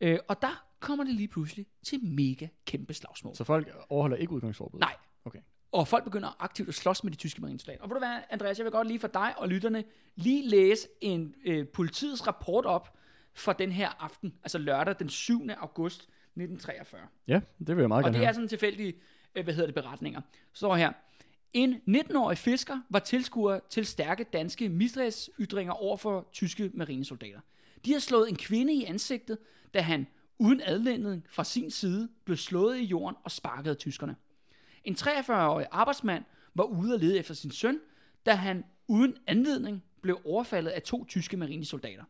Øh, og der kommer det lige pludselig til mega kæmpe slagsmål. Så folk overholder ikke udgangsforbud? Nej. Okay. Og folk begynder aktivt at slås med de tyske marinesoldater. Og ved du hvad, Andreas, jeg vil godt lige for dig og lytterne lige læse en øh, politiets rapport op for den her aften, altså lørdag den 7. august 1943. Ja, det vil jeg meget Og gerne det høre. er sådan tilfældige, øh, hvad hedder det, beretninger. Så står her, en 19-årig fisker var tilskuer til stærke danske misdrægsytringer over for tyske marinesoldater. De har slået en kvinde i ansigtet, da han uden adlænding fra sin side blev slået i jorden og sparket af tyskerne. En 43-årig arbejdsmand var ude at lede efter sin søn, da han uden anledning blev overfaldet af to tyske marinesoldater.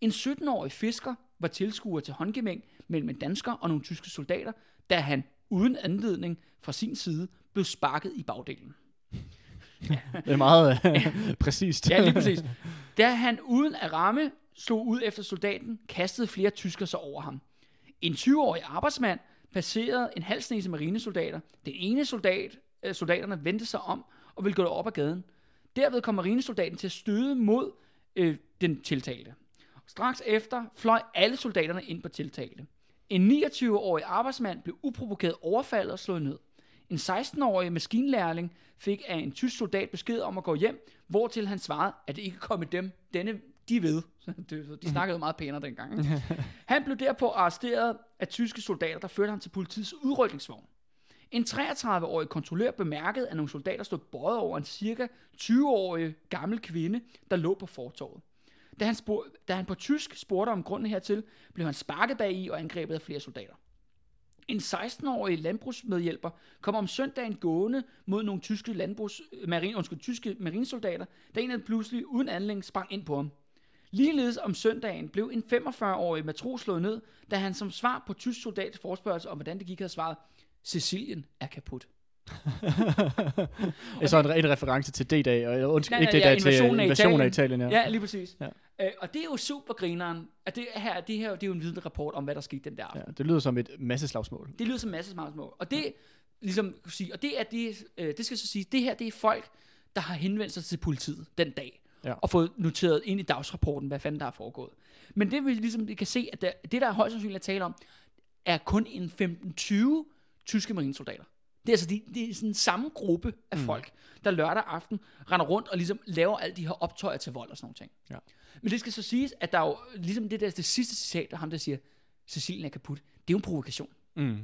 En 17-årig fisker var tilskuer til håndgemæng mellem en dansker og nogle tyske soldater, da han uden anledning fra sin side blev sparket i bagdelen. Det er meget øh, præcist. Ja, lige præcis. Da han uden at ramme slog ud efter soldaten, kastede flere tyskere sig over ham. En 20-årig arbejdsmand passerede en halv snese marinesoldater. Den ene soldat, øh, soldaterne vendte sig om og ville gå op ad gaden. Derved kom marinesoldaten til at støde mod øh, den tiltalte. Straks efter fløj alle soldaterne ind på tiltalte. En 29-årig arbejdsmand blev uprovokeret overfaldet og slået ned. En 16-årig maskinlærling fik af en tysk soldat besked om at gå hjem, hvortil han svarede, at det ikke kom med dem, denne de ved. De snakkede jo meget pænere dengang. ikke? Han blev derpå arresteret af tyske soldater, der førte ham til politiets udrykningsvogn. En 33-årig kontrollør bemærkede, at nogle soldater stod bøjet over en cirka 20-årig gammel kvinde, der lå på fortorvet. Da han, spurg, da han på tysk spurgte om grunden hertil, blev han sparket bag i og angrebet af flere soldater. En 16-årig landbrugsmedhjælper kom om søndagen gående mod nogle tyske, landbrugs, marine, undskyld, tyske marinesoldater, da en af dem pludselig uden anlæg sprang ind på ham. Ligeledes om søndagen blev en 45-årig matros slået ned, da han som svar på tysk soldats forspørgsel om, hvordan det gik, havde svaret, Sicilien er kaput. Det er så en, en reference til D-dag, og undskyld, ikke D-dag, ja, til invasionen af invasionen af Italien. Italien. Ja. Ja, lige præcis. Ja. Øh, og det er jo super grineren, at det her, det her det er jo en vidende rapport om, hvad der skete den der aften. ja. Det lyder som et masseslagsmål. Det lyder som masse smart små. Og det, ligesom, kunne sige, og det er det, øh, det skal så sige, det her, det er folk, der har henvendt sig til politiet den dag, Ja. og fået noteret ind i dagsrapporten, hvad fanden der er foregået. Men det vi ligesom vi kan se, at der, det der er højst sandsynligt at tale om, er kun en 15-20 tyske marinesoldater. Det er altså de, det er sådan samme gruppe af folk, der lørdag aften render rundt og ligesom laver alle de her optøjer til vold og sådan nogle ting. Ja. Men det skal så siges, at der er jo ligesom det der det sidste citat af ham, der siger, Sicilien er kaput. Det er jo en provokation. Mm.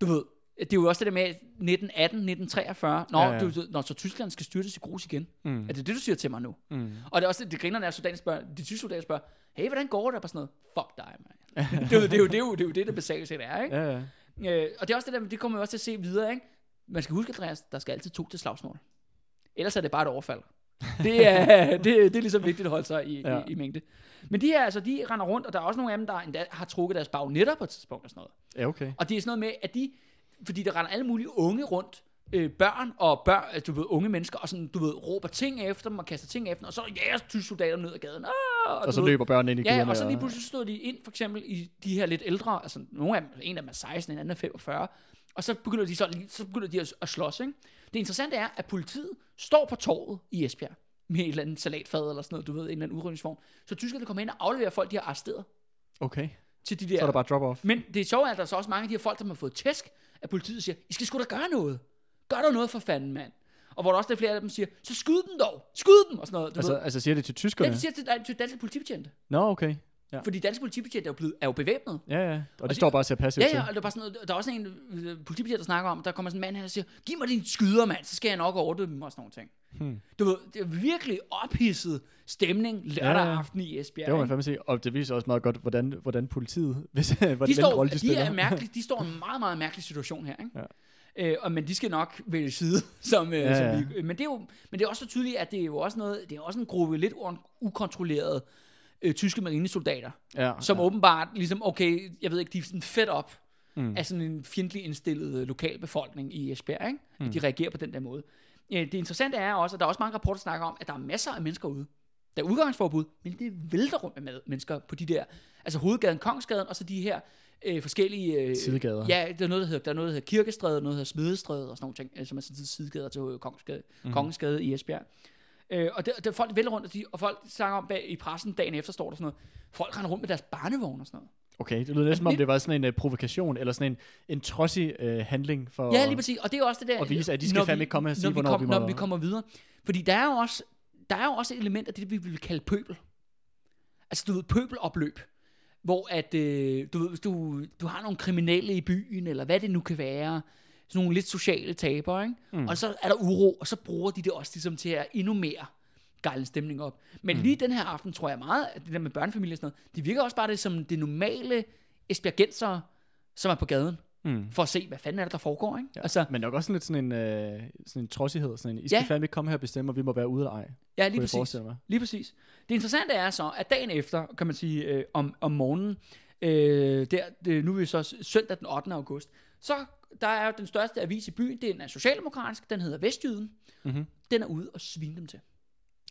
Du ved, det er jo også det der med 1918, 1943. Nå, Ja, ja. Du, når så Tyskland skal styrtes i grus igen. Mm. Er det det, du siger til mig nu? Mm. Og det er også det, grinerne er, at soldater spørger, de tyske soldater spørger, hey, hvordan går det? Og sådan noget, fuck dig, man. det, er jo, det, er jo, det, er jo, det er jo det, der basale set er, ikke? Ja, ja. Øh, og det er også det der, det kommer vi også til at se videre, ikke? Man skal huske, Andreas, der skal altid to til slagsmål. Ellers er det bare et overfald. Det er, det, det er ligesom vigtigt at holde sig i, Ja. ja. i, i mængde. Men de her, altså, de render rundt, og der er også nogle af dem, der endda har trukket deres bagnetter på et tidspunkt og sådan noget. Ja, okay. Og det er sådan noget med, at de, fordi der render alle mulige unge rundt, øh, børn og børn, altså, du ved, unge mennesker, og sådan, du ved, råber ting efter dem og kaster ting efter dem, og så jager tyske soldater ned ad gaden. Ah, Og du så ved, løber børnene ind i Ja, guderne. og så lige pludselig stod de ind, for eksempel i de her lidt ældre, altså nogle af dem, en af dem er 16, en anden er 45, og så begynder de, så, så begynder de at, at slås, ikke? Det interessante er, at politiet står på torvet i Esbjerg, med et eller andet salatfad eller sådan noget, du ved, en eller anden udrykningsform. Så tyskerne kommer ind og afleverer folk, de har arresteret Okay. til de Så er der der bare drop-off. men det er sjovt, at der er så også mange af de her folk, der har fået tæsk af politiet, siger, I skal sgu da gøre noget. Gør der noget for fanden, mand. Og hvor der også er flere af dem siger, så skyd dem dog. Skyd dem, og sådan noget. Du Altså, ved. altså siger det til Ja, tyskerne? det siger til, nej, til danske politibetjente. Nå, okay. Ja. Fordi danske politibetjente er jo, blevet, er jo bevæbnet. Ja, ja. Og, Og de de- står bare og ser passivt Ja, ja, og der er, bare sådan noget, der er også en øh, politibetjent, der snakker om, der kommer sådan en mand her og siger, giv mig dine skyder, mand, så skal jeg nok ordne dem og sådan nogle ting. Hmm. Du ved, det er virkelig ophidset stemning lørdag Ja, ja, ja. aften i Esbjerg. Det må man fandme se. Og det viser også meget godt, hvordan, hvordan politiet, hvis, hvordan de, står, rolle de de, spiller. er mærkelige, de står i en meget, meget mærkelig situation her. Ikke? Ja. Øh, og, men de skal nok vælge side. Som, øh, Ja, som ja. vi, men, det er jo, men det er også så tydeligt, at det er jo også, noget, det er også en gruppe lidt ukontrolleret øh, tyske marinesoldater, ja, som ja. åbenbart ligesom, okay, jeg ved ikke, de er sådan fedt op Mm. af sådan en fjendtlig indstillet øh, lokalbefolkning i Esbjerg, ikke? Mm. At de reagerer på den der måde. Øh, det interessante er også, at der er også mange rapporter, der snakker om, at der er masser af mennesker ude. Der er udgangsforbud, men det vælter rundt med mennesker på de der, altså hovedgaden, Kongsgaden, og så de her øh, forskellige... Øh, Sidegader. Ja, der er noget, der hedder, der er noget, der hedder Kirkestræde, noget, der hedder Smedestræde og sådan nogle ting, øh, som er sådan sidegader til Kongsgade, Mhm. mm. Kongensgade i Esbjerg. Øh, og der, der folk vælter rundt, og, de, og folk snakker om bag, i pressen dagen efter, står der sådan noget, folk render rundt med deres barnevogn og sådan noget. Okay, det lyder næsten som om, det var sådan en uh, provokation, eller sådan en, en trodsig uh, handling for... Ja, lige præcis. Og det er jo også det der... Og vise, at de skal fandme ikke komme og sige, når vi, hvornår kom, vi må- Når vi kommer videre. Fordi der er jo også, der er jo også et element af det, vi vil kalde pøbel. Altså, du ved, pøbelopløb. Hvor at, øh, du ved, hvis du, du har nogle kriminelle i byen, eller hvad det nu kan være, sådan nogle lidt sociale tabere, ikke? Mm. Og så er der uro, og så bruger de det også ligesom til at endnu mere gejle stemning op. Men mm. lige den her aften, tror jeg meget, at det der med børnefamilier og sådan noget, det virker også bare det som det normale esbjergensere, som er på gaden, Mm. for at se, hvad fanden er det, der foregår, ikke? Ja. Altså, Men nok også lidt sådan en, uh, sådan en trodsighed. Sådan en, I skal Ja. fandme ikke komme her og bestemme, og vi må være ude eller ej. ja, lige præcis. mig. Lige præcis. Det interessante er så, at dagen efter, kan man sige, øh, om, om morgenen, øh, der, det, nu er vi så søndag den 8. august, så der er jo den største avis i byen, den er socialdemokratisk, den hedder Vestjyden. Mhm. Den er ude og svine dem til.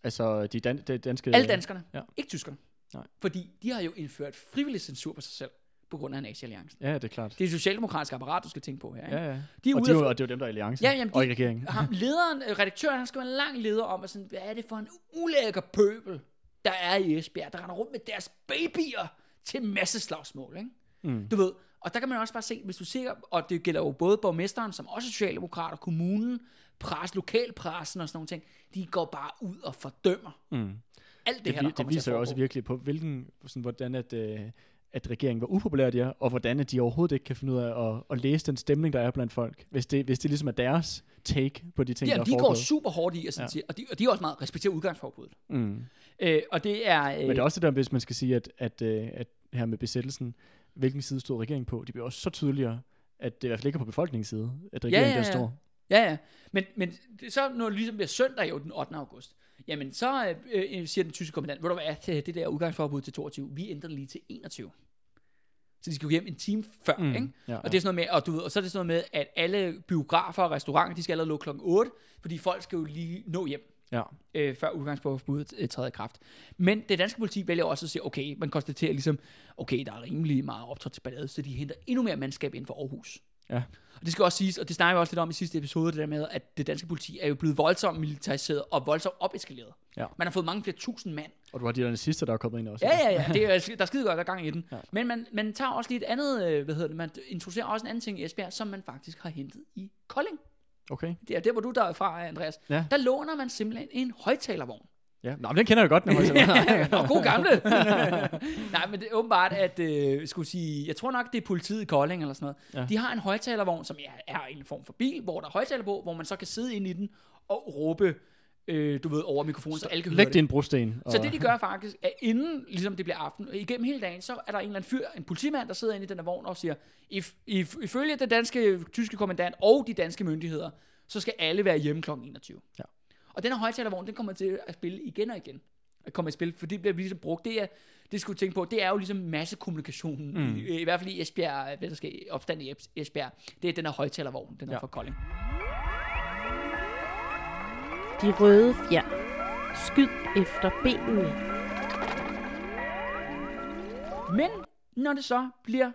Altså, de, dan- de danske... Alle danskerne, ja. ikke tyskerne. Nej. Fordi de har jo indført frivillig censur på sig selv, på grund af nazi-alliancen. Ja, det er klart. Det er det socialdemokratiske apparat, du skal tænke på her. Ikke? Ja, ja. De er og, ude de, få- og det er jo dem, der er alliancen. Ja, jamen, de- og i regeringen. ham, lederen, øh, redaktøren, han skal være en lang leder om, at sådan, hvad er det for en ulækker pøbel, der er i Esbjerg, der render rundt med deres babyer til masseslagsmål, ikke? Mm. Du ved, og der kan man også bare se, hvis du ser, og det gælder jo både borgmesteren, som også er socialdemokrat, og kommunen, pres, lokalpressen og sådan nogle ting, de går bare ud og fordømmer Mm. alt det, Det, her, der det, viser at jo også virkelig på, hvilken, sådan, hvordan at, øh, at regeringen var upopulær, de er, og hvordan at de overhovedet ikke kan finde ud af at, at læse den stemning, der er blandt folk, hvis det, hvis det ligesom er deres take på de ting, Ja, der er de går foregået. super hårdt i, og, sådan Ja. ja. og, de, og de er også meget respekterer udgangsforbuddet. Mm. Øh, og det er... Øh, Men det er også det der, hvis man skal sige, at, at, øh, at her med besættelsen, hvilken side stod regeringen på, de bliver også så tydeligere, at det i hvert fald ikke er på befolkningens side, at regeringen ja, ja, ja. står. Ja, ja. Men, men så når det ligesom bliver søndag jo den 8. august, jamen så øh, øh, siger den tyske kommandant, ved du hvad, til det der udgangsforbud til 22, vi ændrer det lige til 21. Så de skal gå hjem en time før, mm. ikke? Ja, Og det er sådan noget med, og, du ved, og så er det sådan noget med, at alle biografer og restauranter, de skal allerede lukke klokken 8, fordi folk skal jo lige nå hjem, ja. øh, før udgangsforbuddet øh, træder i kraft. Men det danske politi vælger også at sige, okay, man konstaterer ligesom, okay, der er rimelig meget optrådt til ballade, så de henter endnu mere mandskab ind for Aarhus. Ja. Og det skal også siges, og det snakker vi også lidt om i sidste episode, det der med, at det danske politi er jo blevet voldsomt militariseret og voldsomt opeskaleret. Ja. Man har fået mange flere tusind mand. Og du har de der nazister, der er kommet ind også. Ja, ja, ja, det er, der er skide godt, der er gang i den. Ja. Ja. Men man, man tager også lige et andet, øh, hvad hedder det, man introducerer også en anden ting i Esbjerg, som man faktisk har hentet i Kolding. Okay. Det er der, hvor du der er fra, Andreas. Ja. Der låner man simpelthen en højtalervogn. Ja. Nå, men den kender jeg godt, den. Nå, god gamle. Nej, men det er åbenbart, at, øh, skulle sige, jeg tror nok, det er politiet i Kolding eller sådan noget. Ja. De har en højtalervogn, som er, er en form for bil, hvor der er højtaler på, hvor man så kan sidde inde i den og råbe, øh, du ved, over mikrofonen, så, så alle kan høre Læg det. din brosten. Så det, de gør faktisk, er inden ligesom det bliver aften, igennem hele dagen, så er der en eller anden fyr, en politimand, der sidder inde i den her vogn og siger, if, if, ifølge den danske, tyske kommandant og de danske myndigheder, så skal alle være hjemme kl. 21. Ja. Og den her højtalervogn, den kommer til at spille igen og igen. At komme i spil, for det bliver ligesom brugt. Det er, det skal du tænke på, det er jo ligesom massekommunikationen, mm. i, i, hvert fald i Esbjerg, hvad der skal opstand i Es- Esbjerg, det er den her højtalervogn, den er ja. fra Kolding. De røde fjer. Skyd efter benene. Men når det så bliver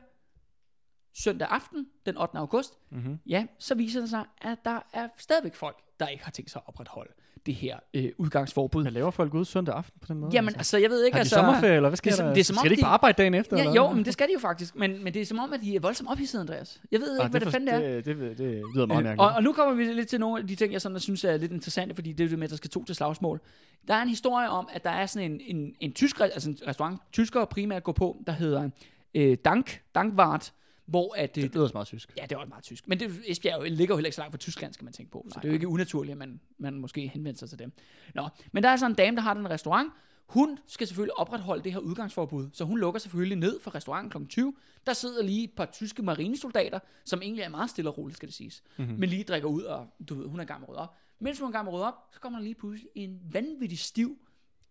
søndag aften, den 8. august, Mm-hmm. ja, så viser det sig, at der er stadigvæk folk, der ikke har tænkt sig at opretholde det her øh, udgangsforbud. Hvad laver folk ude søndag aften på den måde? Jamen, altså, jeg ved ikke, har de altså... sommerferie, eller hvad sker det er der? det er som om, skal de ikke på arbejde dagen efter? Ja, eller jo, men det skal de jo faktisk. Men, men det er som om, at de er voldsomt ophidsede, Andreas. Jeg ved ikke, Ah, hvad det, for- fanden det er. det, det, det, lyder meget Øh, mærkeligt. og, og nu kommer vi lidt til nogle af de ting, jeg sådan, synes er lidt interessante, fordi det er det med, at der skal to til slagsmål. Der er en historie om, at der er sådan en, en, en tysk, altså en restaurant, tyskere primært går på, der hedder øh, Dank, Dankwart, hvor at, øh, det lyder så meget tysk. Ja, det er også meget tysk. Men det, Esbjerg jo- ligger jo heller ikke så langt fra Tyskland, skal man tænke på. Så det er jo ikke unaturligt, at man, man måske henvender sig til dem. Nå, men der er så en dame, der har den restaurant. Hun skal selvfølgelig opretholde det her udgangsforbud, så hun lukker selvfølgelig ned for restauranten kl. 20. Der sidder lige et par tyske marinesoldater, som egentlig er meget stille og roligt, skal det siges. Mm-hmm. Men lige drikker ud, og du ved, hun er i gang med at op. Mens hun er i gang med at op, så kommer der lige pludselig en vanvittig stiv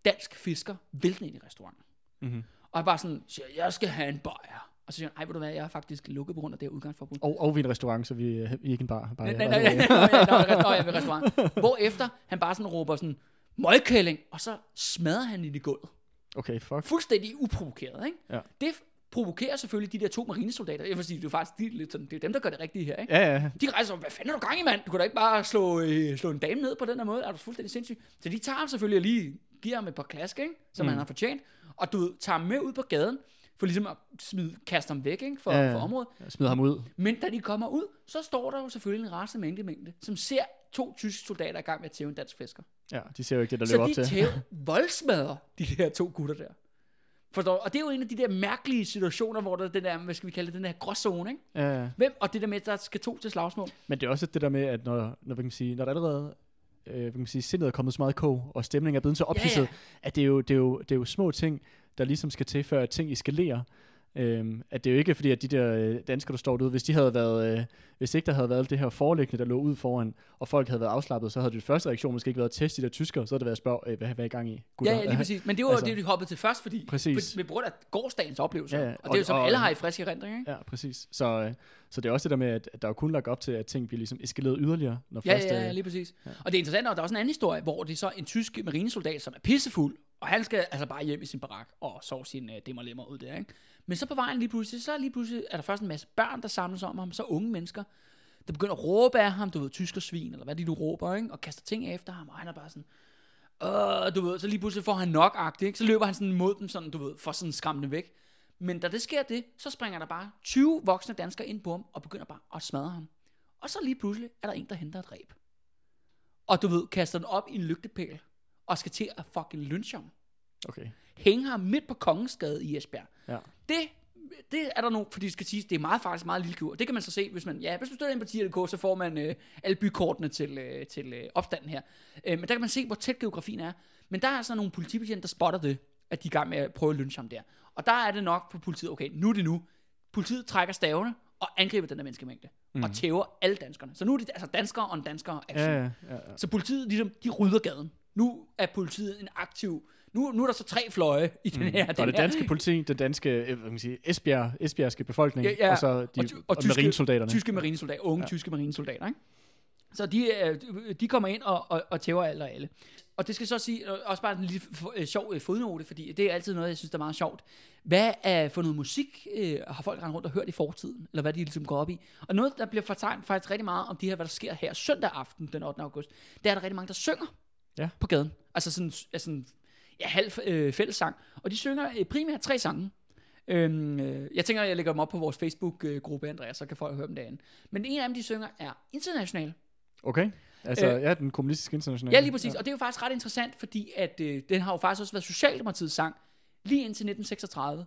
dansk fisker væltende ind i restauranten. Mm-hmm. Og er bare sådan, siger, jeg skal have en bajer. Og så siger han, ej, ved du hvad, jeg er faktisk lukket på grund af det her udgangsforbud. Og, og vi er en restaurant, så vi, er ikke en bar. bare Nej, nej, nej, nej, nej, nej, nej, restaurant. Hvorefter han bare sådan råber sådan, møgkælling, og så smadrer han i gulvet. Okay, fuck. Fuldstændig uprovokeret, ikke? Ja. Det provokerer selvfølgelig de der to marinesoldater. Jeg vil sige, det er faktisk de, er lidt sådan, det er dem, der gør det rigtige her, ikke? Ja, ja. De rejser, hvad fanden er du gang i, mand? Du kan da ikke bare slå, øh, slå en dame ned på den her måde. Er du fuldstændig sindssyg? Så de tager ham selvfølgelig og lige giver ham et par klask, ikke? Som mm. han har fortjent. Og du tager ham med ud på gaden, for ligesom at smide, kaste ham væk, ikke? For, Ja, for området. Jeg smider ham ud. Men da de kommer ud, så står der jo selvfølgelig en rasende mængde, mængde som ser to tyske soldater i gang med at tæve en dansk fisker. Ja, de ser jo ikke det, der Så op de til. tæv voldsmadrer de der to gutter der. Forstår du? Og det er jo en af de der mærkelige situationer, hvor der er den der, hvad skal vi kalde det, den her gråzone, ikke? Ja, ja. Hvem? Og det der med, at der skal to til slagsmål. Men det er også det der med, at når, når, kan sige, når der allerede øh, kan sige, sindet er kommet så meget kog, og stemningen er blevet så ophidset, Ja, ja. at det er, jo, det, er jo, det er jo små ting, der ligesom skal til, før at ting eskalerer. Øhm, at det er jo ikke fordi, at de der øh, danskere, der står derude, hvis de havde været, øh, hvis ikke der havde været det her foreliggende, der lå ud foran, og folk havde været afslappet, så havde det første reaktion måske ikke været at teste de der tyskere, så havde det været at spørge, øh, hvad, hvad er I gang i? Ja, ja, lige præcis. Men det var Altså- det, de hoppede til først, fordi Præcis. På grund af gårdsdagens oplevelser. Ja, Ja. Og det er jo Og- som og- alle har i frisk erindring, ikke? Ja, præcis. Så, øh, så det er også det der med, at, at der er kun lagt op til, at ting bliver ligesom eskaleret yderligere, når Ja, først... ja, øh, ja, lige præcis. Ja. Og det er interessant, at der er også en anden historie, hvor det er så en tysk marinesoldat, som er pissefuld, og han skal altså bare hjem i sin barak og sove sin uh, dimmer lemmer ud der, ikke? Men så på vejen lige pludselig, så lige pludselig er der først en masse børn, der samles om ham, så unge mennesker, der begynder at råbe af ham, du ved, tyskersvin, eller hvad de nu råber, ikke? Og kaster ting efter ham, og han er bare sådan, Åh, du ved, så lige pludselig får han nok agtigt, ikke? Så løber han sådan mod dem, sådan, du ved, for sådan skræmmende væk. Men da det sker det, så springer der bare 20 voksne danskere ind på ham, og begynder bare at smadre ham. Og så lige pludselig er der en, der henter et ræb. Og du ved, kaster den op i en lygtepæl, og skal til at fucking lynche ham. Okay. Hænge ham midt på Kongensgade i Esbjerg. Ja. Det det er der nogle, fordi det skal siges, det er meget faktisk meget lille kur. Det kan man så se, hvis man, ja, hvis man støtter ind på tier.dk, så får man øh, alle bykortene til, øh, til øh, opstanden her. Øh, men der kan man se, hvor tæt geografien er. Men der er altså nogle politibetjente, der spotter det, at de er i gang med at prøve at lynche ham der. Og der er det nok på politiet, okay, nu er det nu. Politiet trækker stavene og angriber den der menneskemængde. Mm. Og tæver alle danskerne. Så nu er det altså danskere og danskere action. Ja, ja, ja, ja. Så politiet, ligesom, de rydder gaden. Nu er politiet en aktiv... Nu, nu er der så tre fløje i den her. Og den det her. danske politi, den danske øh, hvad man sige, Esbjerg, Esbjergske befolkning, Ja, ja. og så de Og ty- og tyske- marinesoldaterne. Tyske marinesoldater, unge ja. tyske marinesoldater, ikke? Så de, øh, de kommer ind og, og, og tæver alle og alle. Og det skal så sige, øh, også bare en lille f- øh, sjov øh, fodnote, fordi det er altid noget, jeg synes, der er meget sjovt. Hvad er for noget musik, øh, har folk rendt rundt og hørt i fortiden? Eller hvad de ligesom går op i? Og noget, der bliver fortegnet faktisk rigtig meget om det her, hvad der sker her søndag aften, den 8. august, det er, at der er rigtig mange, der synger Ja. på gaden. Altså sådan, altså sådan ja, halv øh, fællessang. Og de synger øh, primært tre sange. Øhm, øh, jeg tænker, jeg lægger dem op på vores Facebook-gruppe, Andreas, så kan folk høre dem derinde. Men en af dem, de synger, er international. Okay. Altså, Øh, ja, den kommunistiske internationale. Ja, lige præcis. Og det er jo faktisk ret interessant, fordi at, øh, den har jo faktisk også været Socialdemokratiets sang, lige indtil 1936,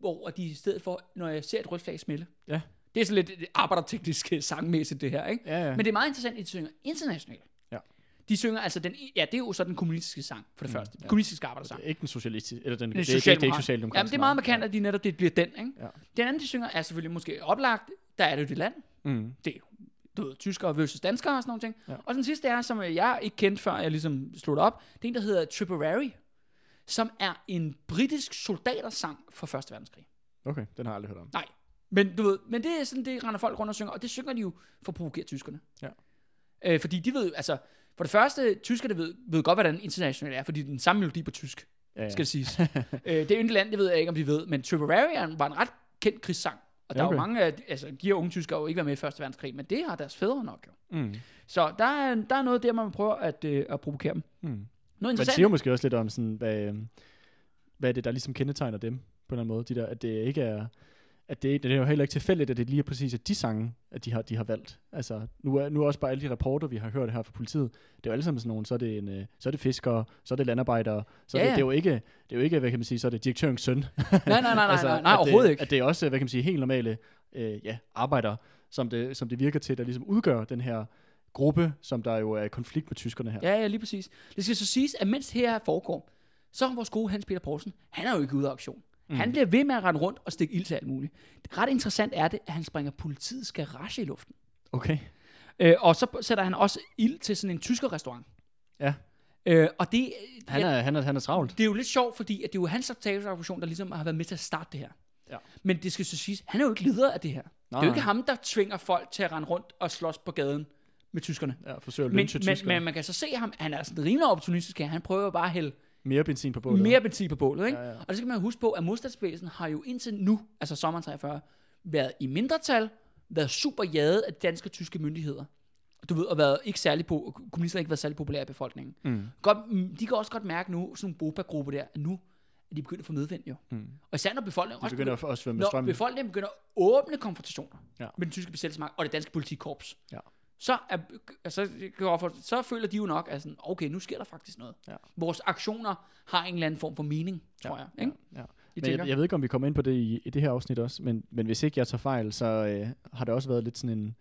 hvor de i stedet for, når jeg ser et rødt flag smelle, Ja. det er sådan lidt øh, arbejderteknisk øh, sangmæssigt det her, ikke? Ja, ja. Men det er meget interessant, at de synger internationalt. Ja. De synger altså den, ja, det er jo så den kommunistiske sang, for det første. Den kommunistiske arbejdersang. Ikke den socialistiske, eller den, Den det, det, er ikke- det er ikke socialdemokrat. socialdemokratisk. Jamen, det er meget markant, at de netop det bliver den, ikke? Ja. Den anden, de synger, er selvfølgelig måske oplagt. Der er det jo det land. Mm. Det er jo, du ved, tyskere versus danskere og sådan nogle ting. Ja. Og den sidste er, som jeg ikke kendte, før jeg ligesom sluttede op, det er en, der hedder Tipperary, som er en britisk soldatersang for Første Verdenskrig. Okay, den har jeg aldrig hørt om. Nej, men du ved, men det er sådan, det render folk rundt og synger, og det synger de jo for at provokere tyskerne. Ja. Øh, fordi de ved, altså, for det første, tyskerne ved, ved godt, hvordan internationalt er, fordi det den samme melodi på tysk, Ja, ja. skal det siges. øh, det er land, det ved jeg ikke, om de ved, men er en- var en ret kendt krigssang. Og der Ja, er jo okay. mange af, altså, de her unge tyskere har jo ikke været med i Første Verdenskrig, men det har deres fædre nok jo. Mm. Så der er, der er noget der, man prøver at, øh, at provokere dem. Mm. Noget interessant. siger jo måske også lidt om, sådan, hvad, øhm, hvad er det, der ligesom kendetegner dem, på en eller anden måde. De der, at det ikke er, at det, det er jo heller ikke tilfældigt, at det lige er præcis at de sange, at de har, de har valgt. Altså, nu er, nu er også bare alle de rapporter, vi har hørt her fra politiet, det er jo alle sammen sådan nogle, så er det, en, øh, så er det fiskere, så er det landarbejdere, så er Ja, det, det, er jo ikke, det er jo ikke, hvad kan man sige, så er det direktørens søn. Nej, nej, nej, nej, altså, nej, nej at overhovedet det, ikke. At det er også, hvad kan man sige, helt normale øh, ja, arbejdere, som det, som det virker til, der ligesom udgør den her gruppe, som der jo er i konflikt med tyskerne her. Ja, ja, lige præcis. Det skal så siges, at mens her foregår, så er vores gode Hans Peter Poulsen, han er jo ikke ude af aktion. Mm. Han bliver ved med at rende rundt og stikke ild til alt muligt. Ret interessant er det, at han springer politiets garage i luften. Okay. Øh, og så sætter han også ild til sådan en tysker restaurant. Ja. Øh, og det, Han ja, er, han er, han er travlt. det er jo lidt sjovt, fordi at det er jo hans sabotageaktion, der ligesom har været med til at starte det her. Ja. Men det skal så siges, han er jo ikke leder af det her. Nej, det er jo ikke ham, der tvinger folk til at rende rundt og slås på gaden med tyskerne. Ja, forsøger at Men, men, tyskere. men man kan så se ham, han er sådan rimelig opportunistisk her. Han prøver bare at hælde Mere benzin på bålet. mere benzin på bålet. Ikke? Ja, ja. Og det skal man huske på, at modstandsbevægelsen har jo indtil nu, altså sommeren 43, været i mindretal, været super jaget af danske og tyske myndigheder. Du ved, og været ikke særlig på, kommunister har ikke været særlig populære i befolkningen. Mm. Godt, mm, de kan også godt mærke nu, sådan en Boba-gruppe der, at nu er de begyndt at få medvind jo. Mm. Og især når befolkningen også begynder også at svømme med når befolkningen begynder at åbne konfrontationer Ja. med den tyske besættelsesmagt og det danske politikorps, Ja. Så, er, altså, så føler de jo nok, at sådan, okay, nu sker der faktisk noget. Ja. Vores aktioner har en eller anden form for mening, tror jeg. Ikke? Ja. I Men jeg, jeg ved ikke, om vi kommer ind på det i, i det her afsnit også, men, men hvis ikke jeg tager fejl, så øh, har det også været lidt sådan en,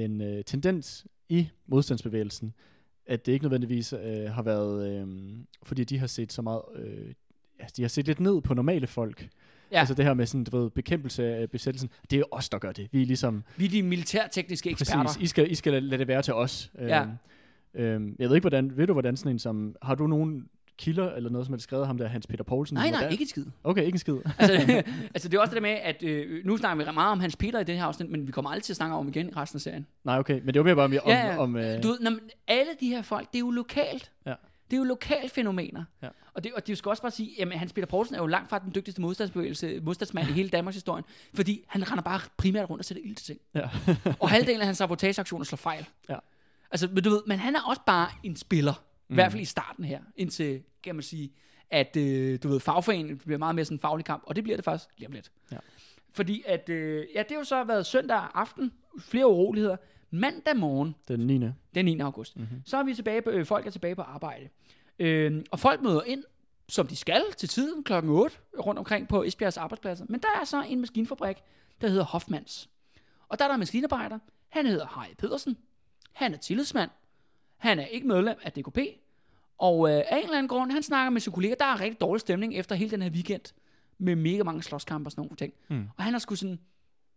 en øh, tendens i modstandsbevægelsen, at det ikke nødvendigvis øh, har været, øh, fordi de har set så meget, øh, altså de har set lidt ned på normale folk. Ja. Altså det her med sådan, du ved, bekæmpelse af besættelsen, det er os, der gør det. Vi er ligesom, Vi er de militærtekniske eksperter. præcis, I skal, I skal lade det være til os. Ja. Øhm, øhm, jeg ved ikke, hvordan, ved du, hvordan sådan en som, har du nogen kilder eller noget, som har skrevet ham der, Hans Peter Poulsen? Nej, nej, ikke et skid. Okay, ikke en skid. altså, altså, det er også det med, at øh, nu snakker vi meget om Hans Peter i det her afsnit, men vi kommer aldrig til at snakke om igen i resten af serien. Nej, okay, men det var mere bare om, om, Ja, ja. om øh, Du ved, når, alle de her folk, det er jo lokalt. Ja. Det er jo lokale fænomener. Ja. Og, det, og det skal også bare sige, at Hans Peter Poulsen er jo langt fra den dygtigste modstandsbevægelse, modstandsmand i hele Danmarks historie, fordi han render bare primært rundt og sætter ild til ting. Ja. og halvdelen af hans sabotageaktioner slår fejl. Ja. Altså, men du ved, men han er også bare en spiller. Mm. I hvert fald i starten her, indtil, kan man sige, at øh, du ved, fagforeningen bliver meget mere sådan en faglig kamp, og det bliver det faktisk lige om lidt. Ja. Fordi at, øh, ja, det har jo så været søndag aften, flere uroligheder. Mandag morgen, den 9. den 9. august, Mhm. mm-hmm. så er vi tilbage på, øh, folk er tilbage på arbejde. Øh, og folk møder ind som de skal til tiden klokken 8 rundt omkring på Esbjergs arbejdspladser. Men der er så en maskinfabrik, der hedder Hoffmans. Og der er der en maskinarbejder. Han hedder Harry Pedersen. Han er tillidsmand. Han er ikke medlem af DKP. Og øh, af en eller anden grund, han snakker med sine kolleger. Der er rigtig dårlig stemning efter hele den her weekend. Med mega mange slåskampe og sådan nogle ting. Mm. Og han er sgu sådan,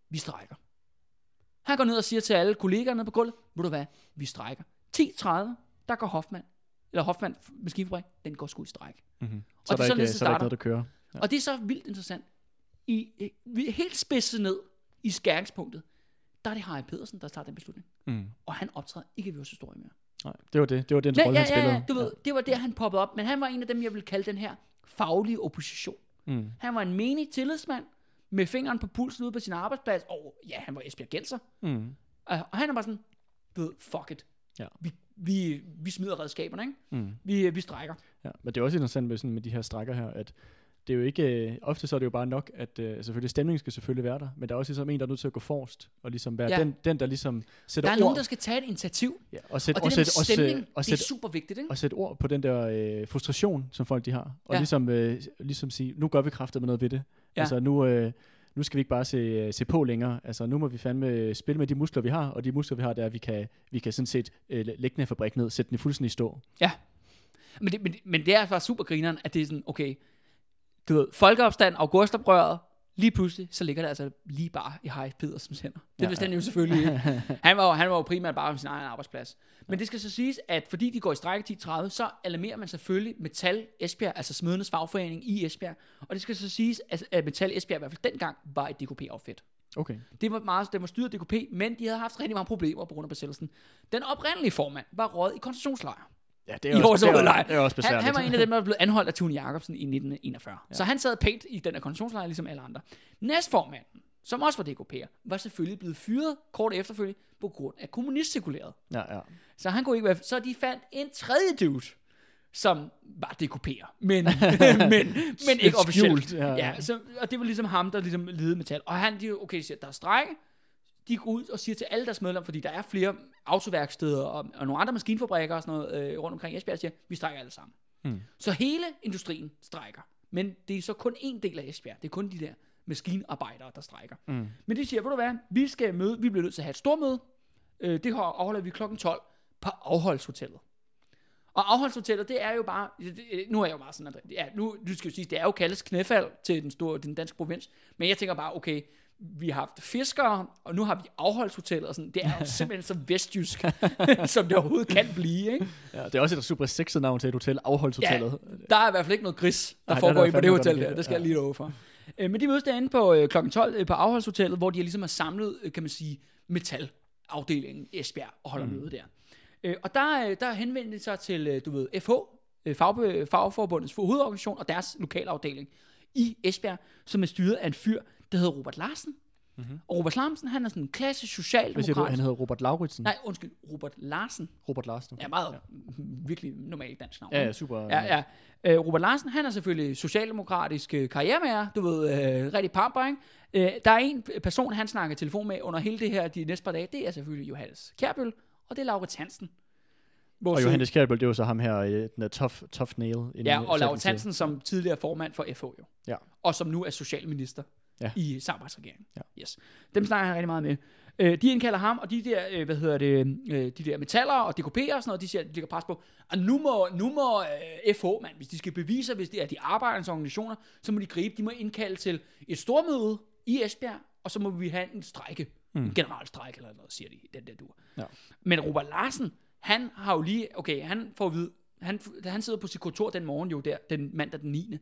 vi strækker. Han går ned og siger til alle kollegaerne på gulvet, ved du hvad, vi strækker. 10.30, der går Hoffmann, eller Hoffmann maskinfabrik, den går sgu i stræk. Mm-hmm. Og Så, det er der sådan, ikke, så er der ikke noget, der kører. Ja. Og det er så vildt interessant. I, i- vi er helt spidset ned i skæringspunktet, der er det Harry Pedersen, der tager den beslutning. Mm. Og han optræder ikke i vores historie mere. Nej, det var det. Det var den rolle, ja, han ja, spillede. ja, du ved, det var der, han poppede op. Men han var en af dem, jeg vil kalde den her faglige opposition. Mm. Han var en menig tillidsmand, med fingeren på pulsen ude på sin arbejdsplads. Og ja, han var Esbjerg Genser. Mm. Og og han er bare sådan, du ved, fuck it. Ja. Vi, vi, vi smider redskaberne, ikke? Mm. Vi, vi strækker. Ja, men det er også interessant med, sådan, med de her strækker her, at det er jo ikke, øh, ofte så er det jo bare nok, at øh, selvfølgelig stemningen skal selvfølgelig være der, men der er også ligesom en, der er nødt til at gå forrest, og ligesom være Ja. den, den, der ligesom sætter Der er ord, nogen, der skal tage et initiativ. ja, og sætte, Og og det der med sætte, og sætte, og det er super vigtigt, ikke? og sætte ord på den der øh, frustration, som folk de har, og Ja. ligesom, øh, ligesom sige, nu gør vi kraftet med noget ved det. Ja. Altså nu, øh, nu skal vi ikke bare se, øh, se på længere, altså nu må vi fandme øh, spille med de muskler, vi har, og de muskler, vi har, det er, at vi kan, vi kan sådan set øh, lægge den her fabrik ned, sætte den i fuldstændig stå. Ja. Men det, men, men det er altså bare super grineren, at det er sådan, okay, du ved, folkeopstand, augustoprøret, lige pludselig, så ligger det altså lige bare i Harry Pedersens hænder. Det Ja, vidste han jo selvfølgelig ikke. Han var, jo- han var jo primært bare på sin egen arbejdsplads. Men det skal så siges, at fordi de går i strække 10.30, så alarmerer man selvfølgelig Metal Esbjerg, altså smedenes fagforening i Esbjerg. Og det skal så siges, at Metal Esbjerg i hvert fald dengang var et DKP-outfit. Okay. Det var meget, det var styret DKP, men de havde haft rigtig mange problemer på grund af besættelsen. Den oprindelige formand var råd i koncentrationslejr. Ja, det I er, også, årets det, er, det er også Han, besværligt. han var en af dem, der blev anholdt af Tune Jacobsen i 1941. Ja. Så han sad pænt i den her koncentrationslejr, ligesom alle andre. Næstformanden, som også var DKP'er, var selvfølgelig blevet fyret kort efterfølgende på grund af kommunistcirkulæret. Ja, ja. Så han kunne ikke være... Så de fandt en tredje dude, som var DKP'er, men, men, men ikke officielt. Skjult, ja, Ja, så, og det var ligesom ham, der ligesom ledede metal. Og han, de, okay, siger, der er strække. De går ud og siger til alle deres medlemmer, fordi der er flere autoværksteder og, og nogle andre maskinfabrikker og sådan noget øh, rundt omkring Esbjerg, siger, vi strækker alle sammen. Hmm. Så hele industrien strækker. Men det er så kun en del af Esbjerg. Det er kun de der maskinarbejdere, der strækker. Mm. Men de siger, ved du hvad, vi skal møde, vi bliver nødt til at have et stort møde. Øh, det afholder vi klokken 12 på afholdshotellet. Og afholdshotellet, det er jo bare, det, det- nu er jeg jo bare sådan, at, ja, nu, nu skal jeg sige, det er jo kaldes knæfald til den store, den danske provins, men jeg tænker bare, okay, vi har haft fiskere, og nu har vi afholdshotellet, og sådan, det er jo simpelthen så vestjysk, som det overhovedet kan blive, ikke? Ja, det er også et super sexet navn til et hotel, afholdshotellet. Der er i hvert fald ikke noget gris, der Nej, foregår inde på det hotel der. Det skal jeg ikke. lige love for. Øh, Men de mødes derinde på øh, kl. 12 øh, på afholdshotellet, hvor de ligesom har samlet, øh, kan man sige, metalafdelingen i Esbjerg og holder mm. møde der. Øh, Og der, øh, der henvendte de sig til, øh, du ved, FH, øh, Fagbe- Fagforbundets hovedorganisation og deres lokalafdeling i Esbjerg, som er styret af en fyr, der hedder Robert Larsen. Mm-hmm. Og Robert Larsen, han er sådan en klassisk Hvad siger du? socialdemokrat. Han hedder Robert Lauritsen? Nej, undskyld, Robert Larsen. Robert Larsen. Ja, meget ja. virkelig normalt dansk navn. Ja, ja, super. Ja, ja. Øh, Robert Larsen, han er selvfølgelig socialdemokratisk øh, du ved, øh, rigtig pamper, ikke? Øh, der er en person, han snakker telefon med under hele det her, de næste par dage, det er selvfølgelig Johannes Kjærbøl, og det er Laurits Hansen. Vores, Og Johannes Kjærbøl, det er jo så ham her, øh, den der tough, tough nail. Ja, og Laurits. Hansen som tidligere formand for FH jo. Ja. Og som nu er socialminister Ja. i samarbejdsregeringen. Ja. Yes. Dem snakker han rigtig meget med. Øh, de indkalder ham, og de der, øh, hvad hedder det, øh, de der metaller og DKP'er og sådan noget, de siger, de ligger pres på, at nu må, nu må øh, FH, mand, hvis de skal bevise, hvis det er de arbejdernes organisationer, så må de gribe, de må indkalde til et stormøde i Esbjerg, og så må vi have en strække, mm. en generalstrække eller noget, siger de, den der dur. Ja. Men Robert Larsen, han har jo lige, okay, han får at vide, han, han sidder på sit kontor den morgen jo der, den mandag den 9.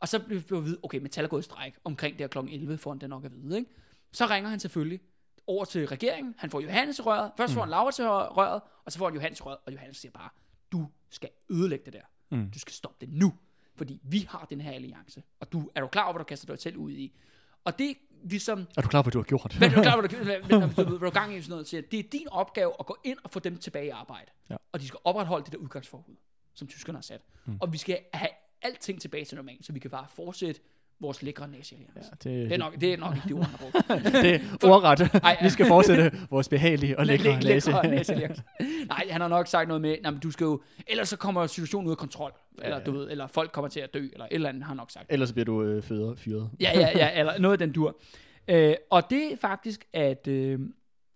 Og så bliver vi at vide, okay, Metal er gået i stræk omkring der kl. 11, får han det nok at vide, ikke? Så ringer han selvfølgelig over til regeringen. Han får Johannes i røret. Først får han Laura til røret, og så får han Johannes i røret, og Johannes siger bare, du skal ødelægge det der. Mm. Du skal stoppe det nu, fordi vi har den her alliance. Og du er du klar over, hvad du kaster dig selv ud i? Og det ligesom, Er du klar på, hvad du har gjort? men er du klar, hvad du, hvad, hvad, hvad, hvad du er gang i sådan noget, siger, det er din opgave at gå ind og få dem tilbage i arbejde. Ja. Og de skal opretholde det der udgangsforbud, som tyskerne har sat. Mm. Og vi skal have alting tilbage til normalt, så vi kan bare fortsætte vores lækre nazi-alliance. Ja, det, Det, er nok, det er nok ikke det ord, han har brugt. det er ordret. Ej, Vi skal fortsætte vores behagelige og lækre Læ- næse. lækre nazi-alliance. Nej, han har nok sagt noget med, at du skal jo, ellers så kommer situationen ud af kontrol, eller, Ja. du ved, eller folk kommer til at dø, eller et eller andet, har nok sagt. Ellers bliver du øh, fyret. fyret. Ja, ja, ja, eller noget af den dur. Øh, og det er faktisk, at øh,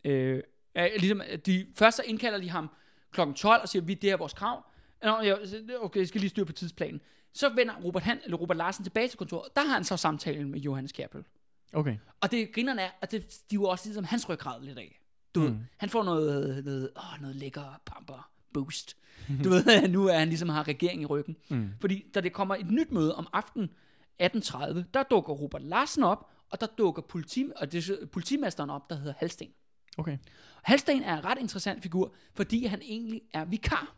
øh, øh, ligesom, de, først så indkalder de ham kl. 12 og siger, vi det er vores krav. Nå, ja, okay, jeg skal lige styre på tidsplanen. Så vender Robert, Han, eller Robert Larsen tilbage til kontoret. Der har han så samtalen med Johannes Kjærpøl. Okay. Og det grinerne er, at det, de er jo også ligesom hans ryggrad lidt af. Du mm. ved, han får noget, noget, åh, noget lækker pamper boost. Du ved, nu er han ligesom har regering i ryggen. Mm. Fordi da det kommer et nyt møde om aftenen 18.30, der dukker Robert Larsen op, og der dukker politi, og det, er politimesteren op, der hedder Halsten. Okay. Halsten er en ret interessant figur, fordi han egentlig er vikar.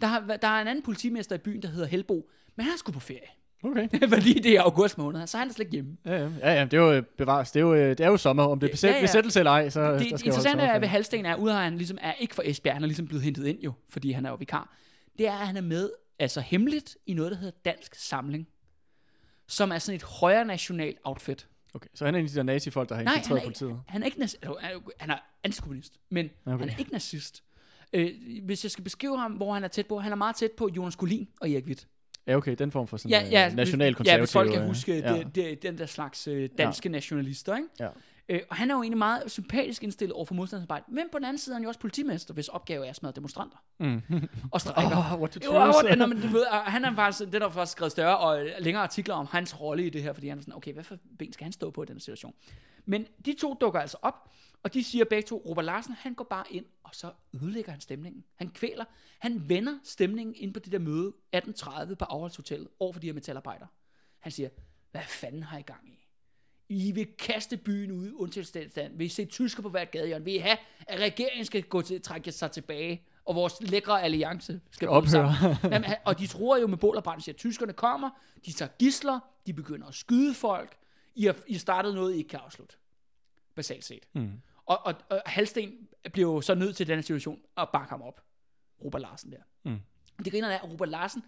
Der, har, der er en anden politimester i byen, der hedder Helbo, men han er sgu på ferie. Okay. fordi det er august måned, så er han slet ikke hjemme. Ja, ja, ja, ja, det er jo øh, bevares. Det er jo, øh, det er jo sommer. Om det er besæt, Ja, ja, besættelse eller ej, så det jo interessante er ved. Halsten er, ude af han ligesom er ikke for Esbjerg, han er ligesom blevet hentet ind jo, fordi han er jo vikar. Det er, at han er med, altså hemmeligt, i noget, der hedder Dansk Samling. Som er sådan et højre national outfit. Okay, så han er en af de der nazi-folk, der har Nej, han infiltreret er, ikke, politiet. han er ikke nazist. Han er antikommunist, men. Okay. han er ikke nazist. Øh, hvis jeg skal beskrive ham, hvor han er tæt på, han er meget tæt på Jonas Collin og Erik Witt. Ja, okay, den form for sådan Ja, ja, øh, national hvis, ja, hvis folk kan øh, huske ja. det, det, den der slags øh, danske ja. nationalister, ikke? Ja. Øh, og han er jo egentlig meget sympatisk indstillet over for modstandsarbejde. Men på den anden side er han jo også politimester, hvis opgave er at smadre demonstranter. Mm. Og strækker. Oh, what to Jo, men du ved, han er faktisk, det er der faktisk skrevet større og længere artikler om hans rolle i det her, fordi han er sådan, okay, hvad for ben skal han stå på i den situation? Men de to dukker altså op, og de siger begge to, Robert Larsen, han går bare ind, og så ødelægger han stemningen. Han kvæler, han vender stemningen ind på det der møde 18.30 på Afholdshotellet over for de her metalarbejdere. Han siger, hvad fanden har I gang i? I vil kaste byen ud, undtagelsesstand. Vil I se tysker på hvert gadehjørne? Vil I have, at regeringen skal gå til, trække sig tilbage? Og vores lækre alliance skal Ophøre. Jamen, og de tror jo med bål og brand, at tyskerne kommer, de tager gisler, de begynder at skyde folk. I har, I startet noget, I ikke kan afslutte. Basalt set. Mm. Og, og, og Halsten bliver jo så nødt til den situation at bakke ham op. Robert Larsen der. Mm. Det griner er, at Robert Larsen,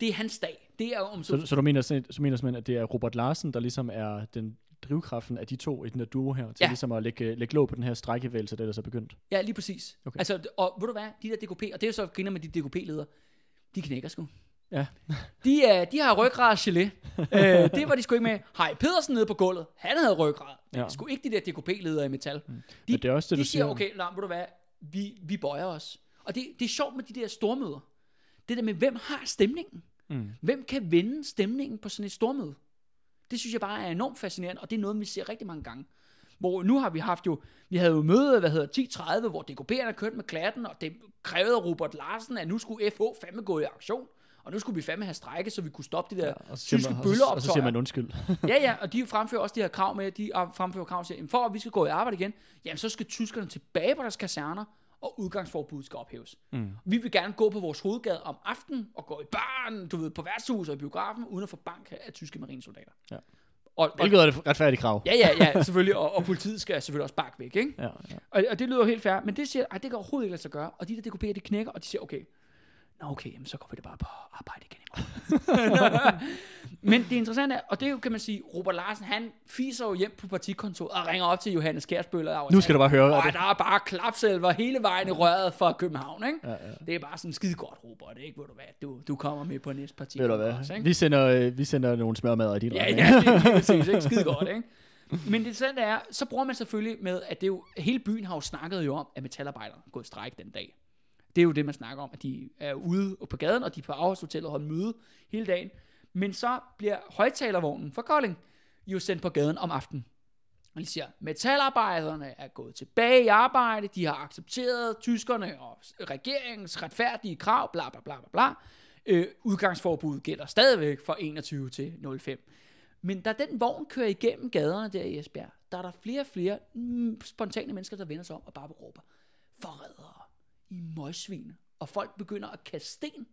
det er hans dag. Det er om Så, så du mener, sådan- så mener simpelthen, at det er Robert Larsen, der ligesom er den drivkraften af de to i den her duo her, til Ja. ligesom at lægge, lægge låg på den her strækkevægelse, der ellers er begyndt. Ja, lige præcis. Okay. Okay. Altså, og ved du hvad, de der DKP, og det er jo så griner med de DKP-ledere, de knækker sgu. Ja. De, er, de har ryggrad og gelé. øh, det var de sgu ikke med. Hej, Pedersen nede på gulvet, han havde ryggrad. Ja. Ja. Sgu ikke de der DKP-ledere i metal. Mm. De, Men det er også det, de du siger, siger. okay, nej, ved du hvad, vi, vi bøjer os. Og det, det er sjovt med de der stormøder. Det der med, hvem har stemningen? Mm. Hvem kan vende stemningen på sådan et stormøde? Det synes jeg bare er enormt fascinerende, og det er noget, vi ser rigtig mange gange. Hvor nu har vi haft jo, vi havde jo møde, hvad hedder 10.30, hvor DKP'erne kørte med klatten, og det krævede Robert Larsen, at nu skulle FH fandme gå i aktion. Og nu skulle vi fandme have strække, så vi kunne stoppe de der ja, tyske man, og, så, siger man undskyld. Ja, ja, og de fremfører også de her krav med, de fremfører krav til, for at vi skal gå i arbejde igen, jamen så skal tyskerne tilbage på deres kaserner, og udgangsforbuddet skal ophæves. Mm. Vi vil gerne gå på vores hovedgade om aftenen, og gå i barn, du ved, på værtshus og i biografen, uden at få bank af tyske marinesoldater. Ja. Og, Hvilket er et retfærdigt krav. ja, ja, ja, selvfølgelig, og, og politiet skal selvfølgelig også bakke væk, ikke? Ja, ja. Og, og det lyder jo helt fair, men det siger, at det kan overhovedet ikke lade sig gøre, og de der DKP'er, de knækker, og de siger, okay, Nå okay, jamen, så går vi det bare på arbejde igen i morgen. Men det interessante er, og det er jo, kan man sige, Robert Larsen, han fiser jo hjem på partikontoret og ringer op til Johannes Kjærsbøl. Og Nu skal du bare høre, Og det- der er bare klapselver hele vejen i røret fra København, ikke? Ja, ja. Det er bare sådan skide godt, Robert, ikke? Ved du hvad, du, du kommer med på næste parti. Ved du hvad? Vi sender, øh, vi sender nogle smørmadder i din Ja, retning. ja, det er lige præcis, ikke? Skide godt, ikke? Men det interessante er, så bruger man selvfølgelig med, at det er jo, hele byen har jo snakket jo om, at metalarbejdere er gået i strejk den dag. Det er jo det, man snakker om, at de er ude på gaden, og de er på Aarhus og holder møde hele dagen. Men så bliver højtalervognen fra Kolding jo sendt på gaden om aftenen. Og de siger, metalarbejderne er gået tilbage i arbejde, de har accepteret tyskerne og regeringens retfærdige krav, bla bla bla bla bla. Øh, udgangsforbuddet gælder stadigvæk fra 21 til 05. Men da den vogn kører igennem gaderne der i Esbjerg, der er der flere og flere mm, spontane mennesker, der vender sig om og bare råber, forrædere, i møgsvine. Og folk begynder at kaste sten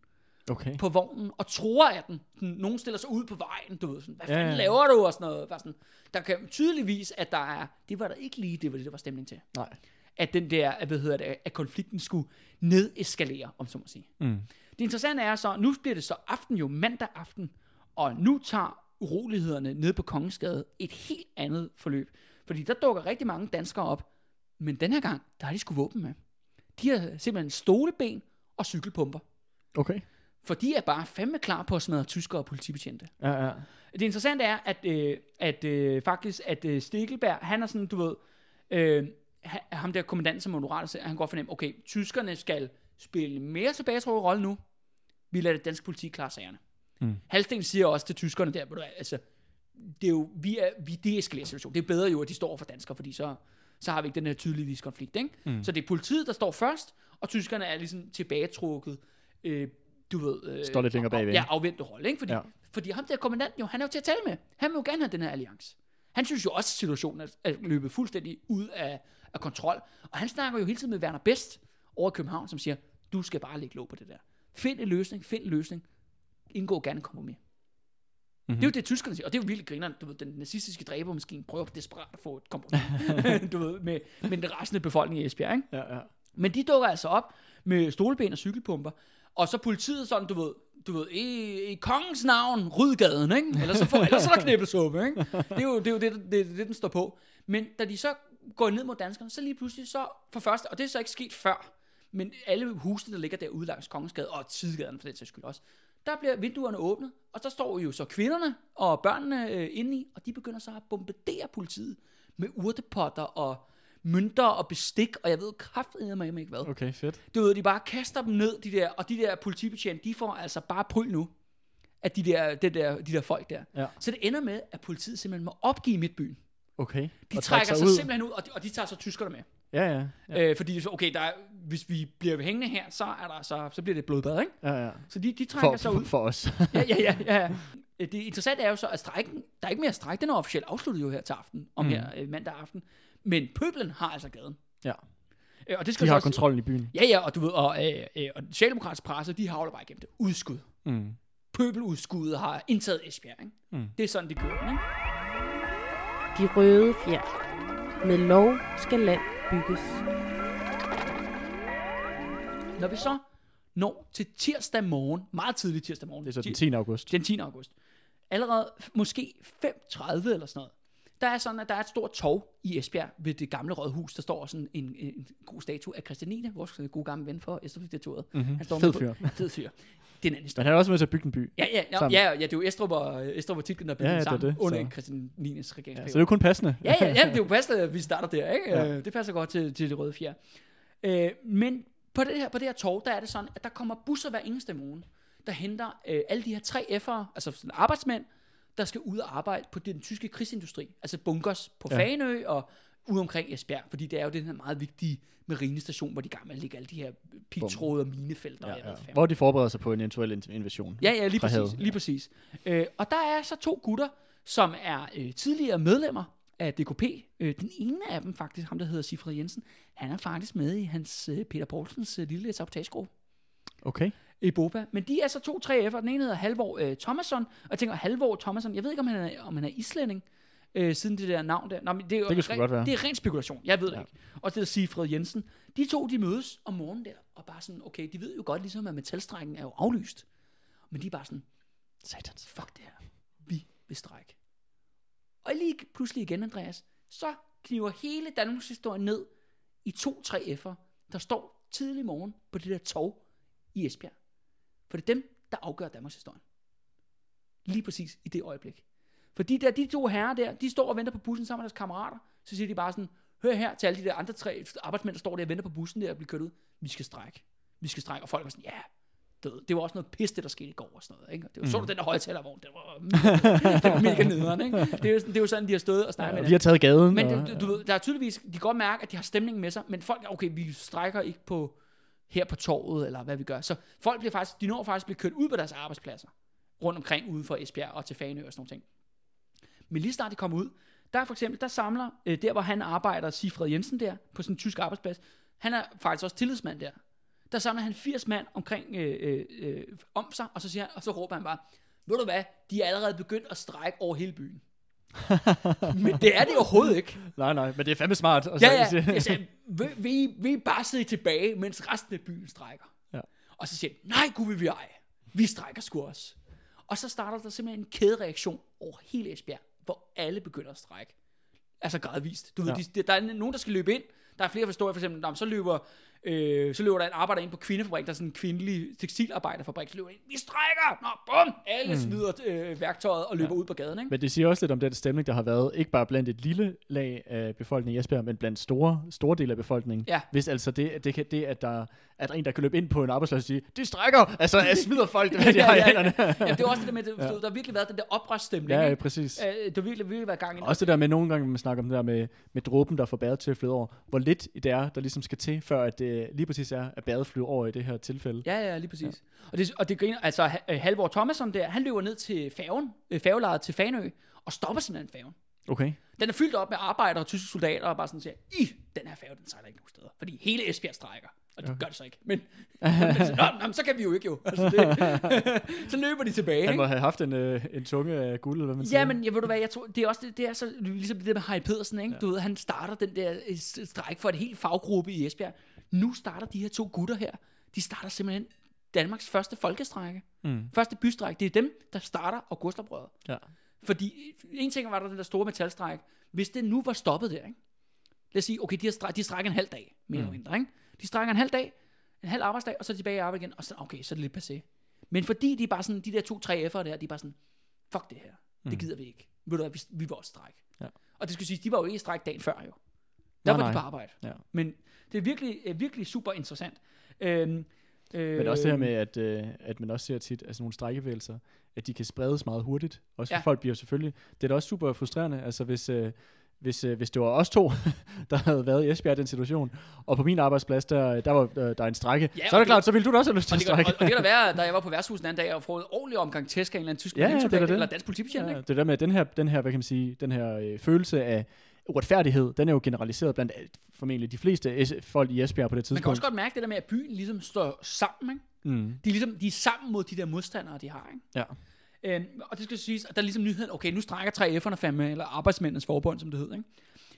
Okay. på vognen og tror af den. Nogen stiller sig ud på vejen, du ved sådan, hvad Ja, fanden ja. laver du? Og sådan noget. Bare sådan, der kan tydeligvis, at der er, det var der ikke lige, det var det, der var stemning til. Nej. At den der, at, hvad hedder det, at konflikten skulle nedeskalere, om så må sige. Mm. Det interessante er så, nu bliver det så aften jo, mandag aften, og nu tager urolighederne nede på Kongensgade et helt andet forløb. Fordi der dukker rigtig mange danskere op, men den her gang, der har de sgu våben med. De har simpelthen stoleben og cykelpumper. Okay. For de er bare fandme klar på at smadre tyskere og politibetjente. Ja, ja. Det interessante er, at, øh, at øh, faktisk, at øh, Stikkelberg, han er sådan, du ved, øh, ha- ham der kommandant som moderater, han går fornemme, okay, tyskerne skal spille mere tilbagetrukket rolle nu. Vi lader det danske politi klare sagerne. Mm. Halsten siger også til tyskerne der, altså, det er jo, vi, er, vi deeskalerer situationen. Det er bedre jo, at de står for danskere, fordi så, så har vi ikke den her tydelige konflikt. Ikke? Mm. Så det er politiet, der står først, og tyskerne er ligesom tilbagetrukket, øh, du ved... Øh, Står lidt længere bagved. Ja, afvendte rolle, ikke? Fordi, ja. Ja. fordi ham der kommandanten jo, han er jo til at tale med. Han vil jo gerne have den her alliance. Han synes jo også, at situationen er, er løbet fuldstændig ud af, af kontrol. Og han snakker jo hele tiden med Werner Best over i København, som siger, du skal bare lægge låg på det der. Find en løsning, find en løsning. Indgå gerne en kompromis. Mm-hmm. Det er jo det, tyskerne siger, og det er jo virkelig grineren. Du ved, den nazistiske dræbermaskine prøver desperat at få et kompromis du ved, med, med den resten af befolkningen i Esbjerg. Ikke? Ja, ja. Men de dukker altså op med stoleben og cykelpumper. Og så politiet sådan, du ved, du ved, i, i kongens navn, ryd gaden, ikke? Ellers så, får, ellers så er der knibbelsuppe, ikke? Det er jo det, er jo det, det, det, det, den står på. Men da de så går ned mod danskerne, så lige pludselig så, for første, og det er så ikke sket før, men alle husene, der ligger derude langs Kongensgade, og Tidegaden for den sags skyld også, der bliver vinduerne åbnet, og der står jo så kvinderne og børnene øh, inde i, og de begynder så at bombardere politiet med urtepotter og mønter og bestik, og jeg ved kraftedeme ikke hvad. Okay, fedt. Du ved, de bare kaster dem ned, de der, og de der politibetjente, de får altså bare pryl nu, at de der, det der, de der folk der. Ja. Så det ender med, at politiet simpelthen må opgive Midtbyen. Okay. De Og trækker trække sig, ud. simpelthen ud, og de, og de tager så tyskerne med. Ja, ja. Ja. Øh, fordi så, okay, der er, hvis vi bliver hængende her, så, er der, så, så bliver det et blodbad, ikke? Ja, ja. Så de, de trækker For, sig ud. for os. Ja, ja, ja, ja. Øh, Det interessante er jo så, at strækken, der er ikke mere stræk, den er officielt afsluttet jo her til aften, om Mm. her øh, mandag aften. Men pøblen har altså gaden. Ja. Øh, og det skal De så har også- kontrollen i byen. Ja, ja, og du ved, og, øh, øh, og den socialdemokratiske presse, de havler bare igennem det. Udskud. Mm. Pøbeludskuddet har indtaget Esbjerg, ikke? Mm. Det er sådan, det kører, ikke? De røde fjer. Med lov skal land bygges. Når vi så når til tirsdag morgen, meget tidlig tirsdag morgen, Det er så den ti- 10. august. den 10. august, allerede måske 5.30 eller sådan noget, der er sådan, at der er et stort tog i Esbjerg ved det gamle rådhus. Der står sådan en, en god statue af Christianine, vores gode gamle ven for Estrup-diktaturet. Mm-hmm. Han står Fed fyr. Fed fyr. Det er en anden historie. Men han er også med til at bygge en by. Ja, ja, ja, ja, ja, det er jo Estrup og, Estrup og Titlen, der bliver Ja, ja, ja, det sammen det, under så- Christian Nines Ja, regeringsperiode. så det er jo kun passende. Ja, ja, ja, det er jo passende, at vi starter der, ikke? Ja. Ja. Det passer godt til, til det røde fjer. Øh, men på det, her, på det her tog, der er det sådan, at der kommer busser hver eneste morgen, der henter øh, alle de her tre F'ere, altså sådan arbejdsmænd, der skal ud og arbejde på den tyske krigsindustri. Altså bunkers på Ja. Fanø og ude omkring Esbjerg, fordi det er jo den her meget vigtige marinestation, hvor de er at lægge alle de her pigtråde og minefelter. og Ja, ja. fandme Hvor de forbereder sig på en eventuel in- invasion. Ja, ja, lige præcis. havet. Lige præcis. Øh, og der er så to gutter, som er øh, tidligere medlemmer af DKP. Øh, den ene af dem faktisk, ham der hedder Sifred Jensen, han er faktisk med i hans øh, Peter Poulsens øh, lille sabotagegruppe Okay. I Boba. Men de er så to 3F'er. Den ene hedder Halvor øh, Thomasson, og jeg tænker, Halvor Thomasson, jeg ved ikke, om han er, om han er islænding, øh, siden det der navn der. Nå, men det, er Det kan ren- godt være. Det er ren spekulation, jeg ved det Ja. ikke. Og det er Sifred Jensen. De to, de mødes om morgenen der, og bare sådan, okay, de ved jo godt ligesom, at metalstrækken er jo aflyst. Men de er bare sådan, Satans. fuck det her. Vi vil strække. Og lige pludselig igen, Andreas, så kniver hele Danmarks historie ned i to 3F'er, der står tidlig morgen på det der tog i Esbjerg. For det er dem, der afgør Danmarks historie. Lige præcis i det øjeblik. For de, der, de to herrer der, de står og venter på bussen sammen med deres kammerater. Så siger de bare sådan, hør her til alle de der andre tre arbejdsmænd, der står der og venter på bussen der og bliver kørt ud. Vi skal strække. Vi skal strække. Og folk var sådan, ja, ved, det var også noget pis, det der skete i går og sådan noget. Ikke? Det var, Så du den der højtalervogn, det var, det var mega nederen. Ikke? Det, er jo, sådan- det er jo sådan, de har stået og snakket Ja, med vi har taget gaden. men og, du, du ved, der er tydeligvis, de kan godt mærke, at de har stemningen med sig, men folk er, okay, vi strækker ikke på her på torvet, eller hvad vi gør. Så folk bliver faktisk, de når faktisk at blive kørt ud på deres arbejdspladser, rundt omkring ude for Esbjerg og til Fanø og sådan nogle ting. Men lige snart de kommer ud, der er for eksempel, der samler, øh, der hvor han arbejder, Sifred Jensen der, på sin tyske tysk arbejdsplads, han er faktisk også tillidsmand der. Der samler han 80 mand omkring øh, øh, øh, om sig, og så, siger han, og så råber han bare, ved du hvad, de er allerede begyndt at strække over hele byen. Men det er det overhovedet ikke. Nej, nej, men det er fandme smart. Og Ja, ja. Jeg sagde, vil, vil, I, vil I bare sidde tilbage, mens resten af byen strækker? Ja. Og så siger de, nej, gud vil vi ej. Vi strækker sgu også. Og så starter der simpelthen en kædereaktion over hele Esbjerg, hvor alle begynder at strække. Altså gradvist. Du ved, Ja. de, der er nogen, der skal løbe ind. Der er flere historier, for eksempel, nå, så løber, øh, så løber der en arbejder ind på kvindefabrik, der er sådan en kvindelig tekstilarbejderfabrik, så løber ind, vi strækker! Nå, bum! Alle mm. smider øh, værktøjet og løber ja. ud på gaden, ikke? Men det siger også lidt om den stemning, der har været, ikke bare blandt et lille lag af befolkningen i Esbjerg, men blandt store, store dele af befolkningen. Ja. Hvis altså det, det, kan, det at der at der er en, der kan løbe ind på en arbejdsplads og sige, de strækker, altså jeg smider folk, det, de har i hænderne. ja, det er også det der med, det, ja. der har virkelig været den der oprørsstemning, ja, ikke? præcis. Øh, det har virkelig, virkelig været gang i. Også det der med nogle gange, man snakker om det der med, med dråben, der får badet til at flyde over. Hvor lidt det er, der ligesom skal til, før at det lige præcis er, at badet flyver over i det her tilfælde. Ja, ja, lige præcis. Ja. Og, det, og det griner, altså øh, Halvor Thomasson der, han løber ned til færgen, øh, færgelejet til Fanø, og stopper simpelthen færgen. Okay. Den er fyldt op med arbejdere og tyske soldater, og bare sådan siger, i, den her færge, den sejler ikke nogen steder. Fordi hele Esbjerg strækker. Og det okay. gør det så ikke. Men, men så, nå, nå, så kan vi jo ikke jo. Altså, det, så løber de tilbage. Han Ikke? må have haft en, øh, en tunge af guld, eller hvad man siger. Ja, men jeg ved du hvad, jeg tror, det er også det, det er så ligesom det der med Harry Pedersen, ikke? Ja. Du ved, han starter den der øh, stræk for et helt faggruppe i Esbjerg. Nu starter de her to gutter her, de starter simpelthen Danmarks første folkestrække. Mm. Første bystræk, det er dem, der starter augustoprøret. Ja. Fordi en ting var der den der store metalstræk. Hvis det nu var stoppet der, ikke? Lad os sige, okay, de, har stræk, de strækker en halv dag, mere mm. eller mindre, ikke? De strækker en halv dag, en halv arbejdsdag, og så tilbage i arbejde igen, og så, okay, så er det lidt passé. Men fordi de er bare sådan, de der to, tre F'ere der, de er bare sådan, fuck det her, det Mm. gider vi ikke. Ved du hvad, vi, vi vil også strække. Ja. Og det skal sige, de var jo ikke i stræk dagen før jo. Der Nej, var nej. de på arbejde. Ja. Men det er virkelig, øh, virkelig super interessant. Øhm, øh, Men også det her med, at, øh, at man også ser tit, altså nogle strækkebevægelser, at de kan spredes meget hurtigt. Også for Ja. folk bliver selvfølgelig, det er da også super frustrerende, altså hvis, øh, hvis, øh, hvis det var os to, der havde været i Esbjerg i den situation, og på min arbejdsplads, der, der var øh, der er en strække, Ja, så er det det- klart, så ville du da også have lyst til at strække. og, og det kan da være, da jeg var på værtshuset den anden dag, og få en ordentlig omgang tæsk af en eller anden tysk Ja, ja, det det. eller dansk politibetjent, Ja, det der med, den her, den her, hvad kan man sige, den her øh, følelse af uretfærdighed, den er jo generaliseret blandt øh, formentlig de fleste folk i Esbjerg på det Man kan tidspunkt. også godt mærke det der med, at byen ligesom står sammen, ikke? Mm. De er, ligesom, de er sammen mod de der modstandere, de har, ikke? Ja. Øhm, og det skal siges, at der er ligesom nyheden, okay, nu strækker 3F'erne fandme, eller arbejdsmændenes forbund, som det hedder, ikke?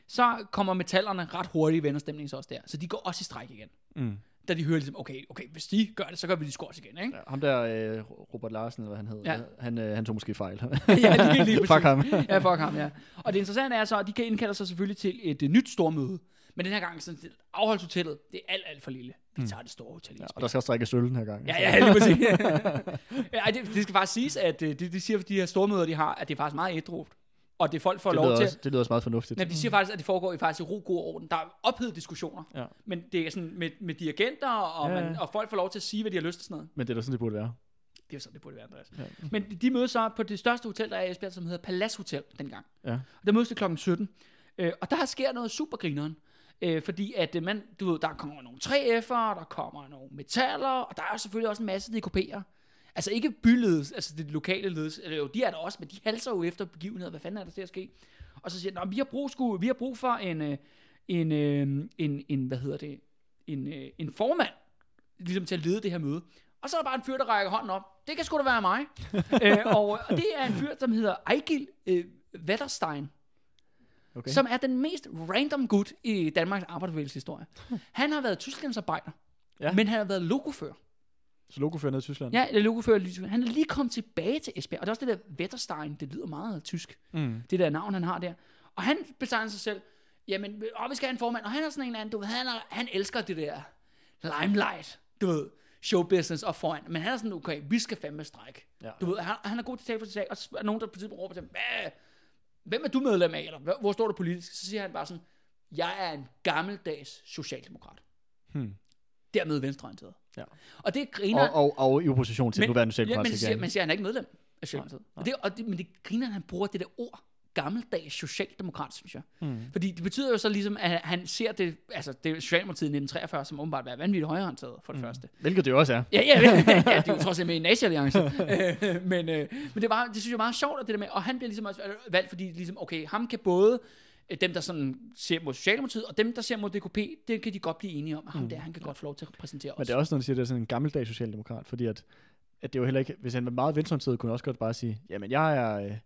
Så kommer metallerne ret hurtigt i vennerstemning så også der. Så de går også i stræk igen. Mm. Da de hører ligesom, okay, okay, hvis de gør det, så gør vi de skors igen, ikke? Ja, ham der, øh, Robert Larsen, eller hvad han hed, Ja. ja. han, øh, han tog måske fejl. ja, lige, lige Fuck ham. Ja, fuck ham, ja. Og det interessante er så, at de kan indkalde sig selvfølgelig til et uh, nyt stormøde. Men den her gang, sådan, det- afholdshotellet, det er alt, alt for lille. Vi tager det store hotel Ja, og der skal også strikkes øl den her gang. Ja, ja, lige præcis. ja, det, det skal faktisk siges, at øh, det, de siger, at de her stormøder, de har, at det er faktisk meget ædrugt. Og det folk får det, lov til. også, det lyder også meget fornuftigt. Men de siger faktisk, at det foregår i faktisk i ro, god orden. Der er ophedede diskussioner. Ja. Men det er sådan med, med dirigenter, og, Ja, man, og folk får lov til at sige, hvad de har lyst til sådan noget. Men det er da sådan, det burde være. Det er jo sådan, det burde være, Andreas. Ja. Men de mødes så på det største hotel, der er i Esbjerg, som hedder Palace Hotel dengang. Ja. Og der mødes det klokken 17. Øh, og der sker noget supergrineren. Øh, fordi at øh, man, du ved, der kommer nogle 3F'ere, der kommer nogle metaller, og der er selvfølgelig også en masse DKP'er. Altså ikke byledes, altså det lokale ledes, eller jo, de er der også, men de halser jo efter begivenheder. Hvad fanden er der til at ske? Og så siger de, "Nå, vi har brug, sku, vi har brug for en, øh, en, øh, en, en, hvad hedder det, en, øh, en formand, ligesom til at lede det her møde. Og så er der bare en fyr, der rækker hånden op. Det kan sgu da være mig. øh, og, og det er en fyr, som hedder Ejgil øh, Wetterstein, Okay. som er den mest random gut i Danmarks arbejderbevægelseshistorie. Han har været tysklandsarbejder, Ja. ja. men han har været lokofører. Så logofører ned i Tyskland? Ja, eller lokofører. i Tyskland. Han er lige kommet tilbage til Esbjerg, og det er også det der Wetterstein, det lyder meget tysk, Mm. det der navn, han har der. Og han betegner sig selv, jamen, åh, vi skal have en formand, og han er sådan en eller anden, du ved, han, er, han elsker det der limelight, du ved, showbusiness op foran. Men han er sådan, okay, vi skal fandme strække. Ja. Du ved, han, han er god til at tale for sig selv, og er nogen, der på tidspunkt råber til ham, hvad, hvem er du medlem af, eller "Hvor- hvor står du politisk? Så siger han bare sådan, jeg er en gammeldags socialdemokrat. Hmm. Dermed venstreorienteret. Ja. Og det griner... Og, og, og i opposition til men, nuværende ja, men, siger, men siger, han er ikke medlem af Socialdemokratiet. Og det, og det, men det griner, at han bruger det der ord, gammeldags socialdemokrat, synes jeg. Mm. Fordi det betyder jo så ligesom, at han ser det, altså det er Socialdemokratiet i 1943, som åbenbart er vanvittigt højreorienteret, for det mm. første. Hvilket det jo også er. Ja, ja, ja, ja, det er jo trods alt med i Nazi-alliance. Øh, men, øh, men det, var, det synes jeg er meget sjovt, at det der med, og han bliver ligesom også valgt, fordi ligesom, okay, ham kan både dem, der sådan ser mod Socialdemokratiet, og dem, der ser mod DKP, det kan de godt blive enige om. Ham der, han kan godt få lov til at præsentere Men os. det er også, når de siger, at det er sådan en gammeldags socialdemokrat, fordi at, at det er jo heller ikke, hvis han var meget venstreorienteret, kunne han også godt bare sige, jamen jeg er, øh,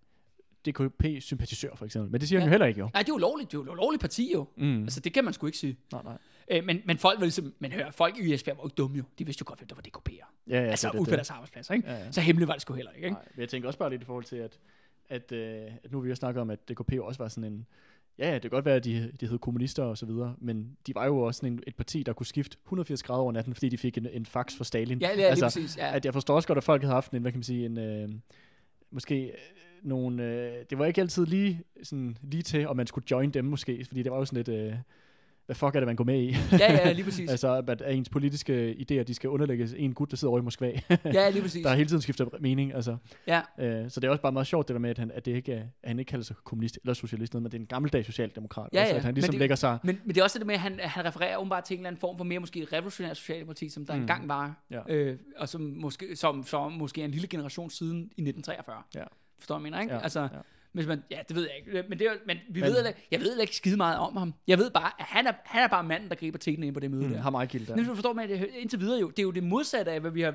DKP-sympatisør, for eksempel. Men det siger ja. Han jo heller ikke, jo. Nej, det er jo lovligt. Det er jo lovligt parti, jo. Mm. Altså, det kan man sgu ikke sige. nej, nej. Øh, men, men folk var ligesom, men hør, folk i Esbjerg var jo ikke dumme jo. De vidste jo godt, hvem der var DKP'er. Ja, ja, altså, det, det, på deres arbejdspladser, ikke? Ja, ja. Så hemmeligt var det sgu heller ikke, ikke? Nej, men jeg tænker også bare lidt i forhold til, at, at, øh, at nu har vi jo snakket om, at DKP også var sådan en... Ja, ja, det kan godt være, at de, de hed kommunister og så videre, men de var jo også sådan en, et parti, der kunne skifte 180 grader over natten, fordi de fik en, en fax fra Stalin. Ja, ja, altså, præcis. Ja. At jeg forstår også godt, at folk havde haft en, hvad kan man sige, en... Øh, måske øh, nogle... Øh, det var ikke altid lige, sådan, lige til, om man skulle join dem måske, fordi det var jo sådan lidt... Øh, hvad fuck er det, man går med i? ja, ja, lige præcis. altså, at, ens politiske idéer, de skal underlægges en gut, der sidder over i Moskva, ja, lige præcis. der hele tiden skifter mening. Altså. Ja. Øh, så det er også bare meget sjovt det der med, at han, at det ikke er, at han ikke kalder sig kommunist eller socialist, men det er en gammeldags socialdemokrat. Ja, også, ja, at han men ligesom det- lægger sig... Men, men det er også det med, at han, han refererer åbenbart til en eller anden form for mere måske revolutionær socialdemokrati, som der Mm. engang var, Ja. øh, og som måske, som, som måske er en lille generation siden i 1943. Ja. Forstår du, mener, ikke? Ja, Altså, ja. Hvis man, ja, det ved jeg ikke. Men, det er, men vi Men- ved, heller- jeg ved ikke skide meget om ham. Jeg ved bare, at han er, han er bare manden, der griber tingene ind på det møde Mm, der. har meget gild der. Men du forstår med, det indtil videre jo, det er jo det modsatte af, hvad vi, har,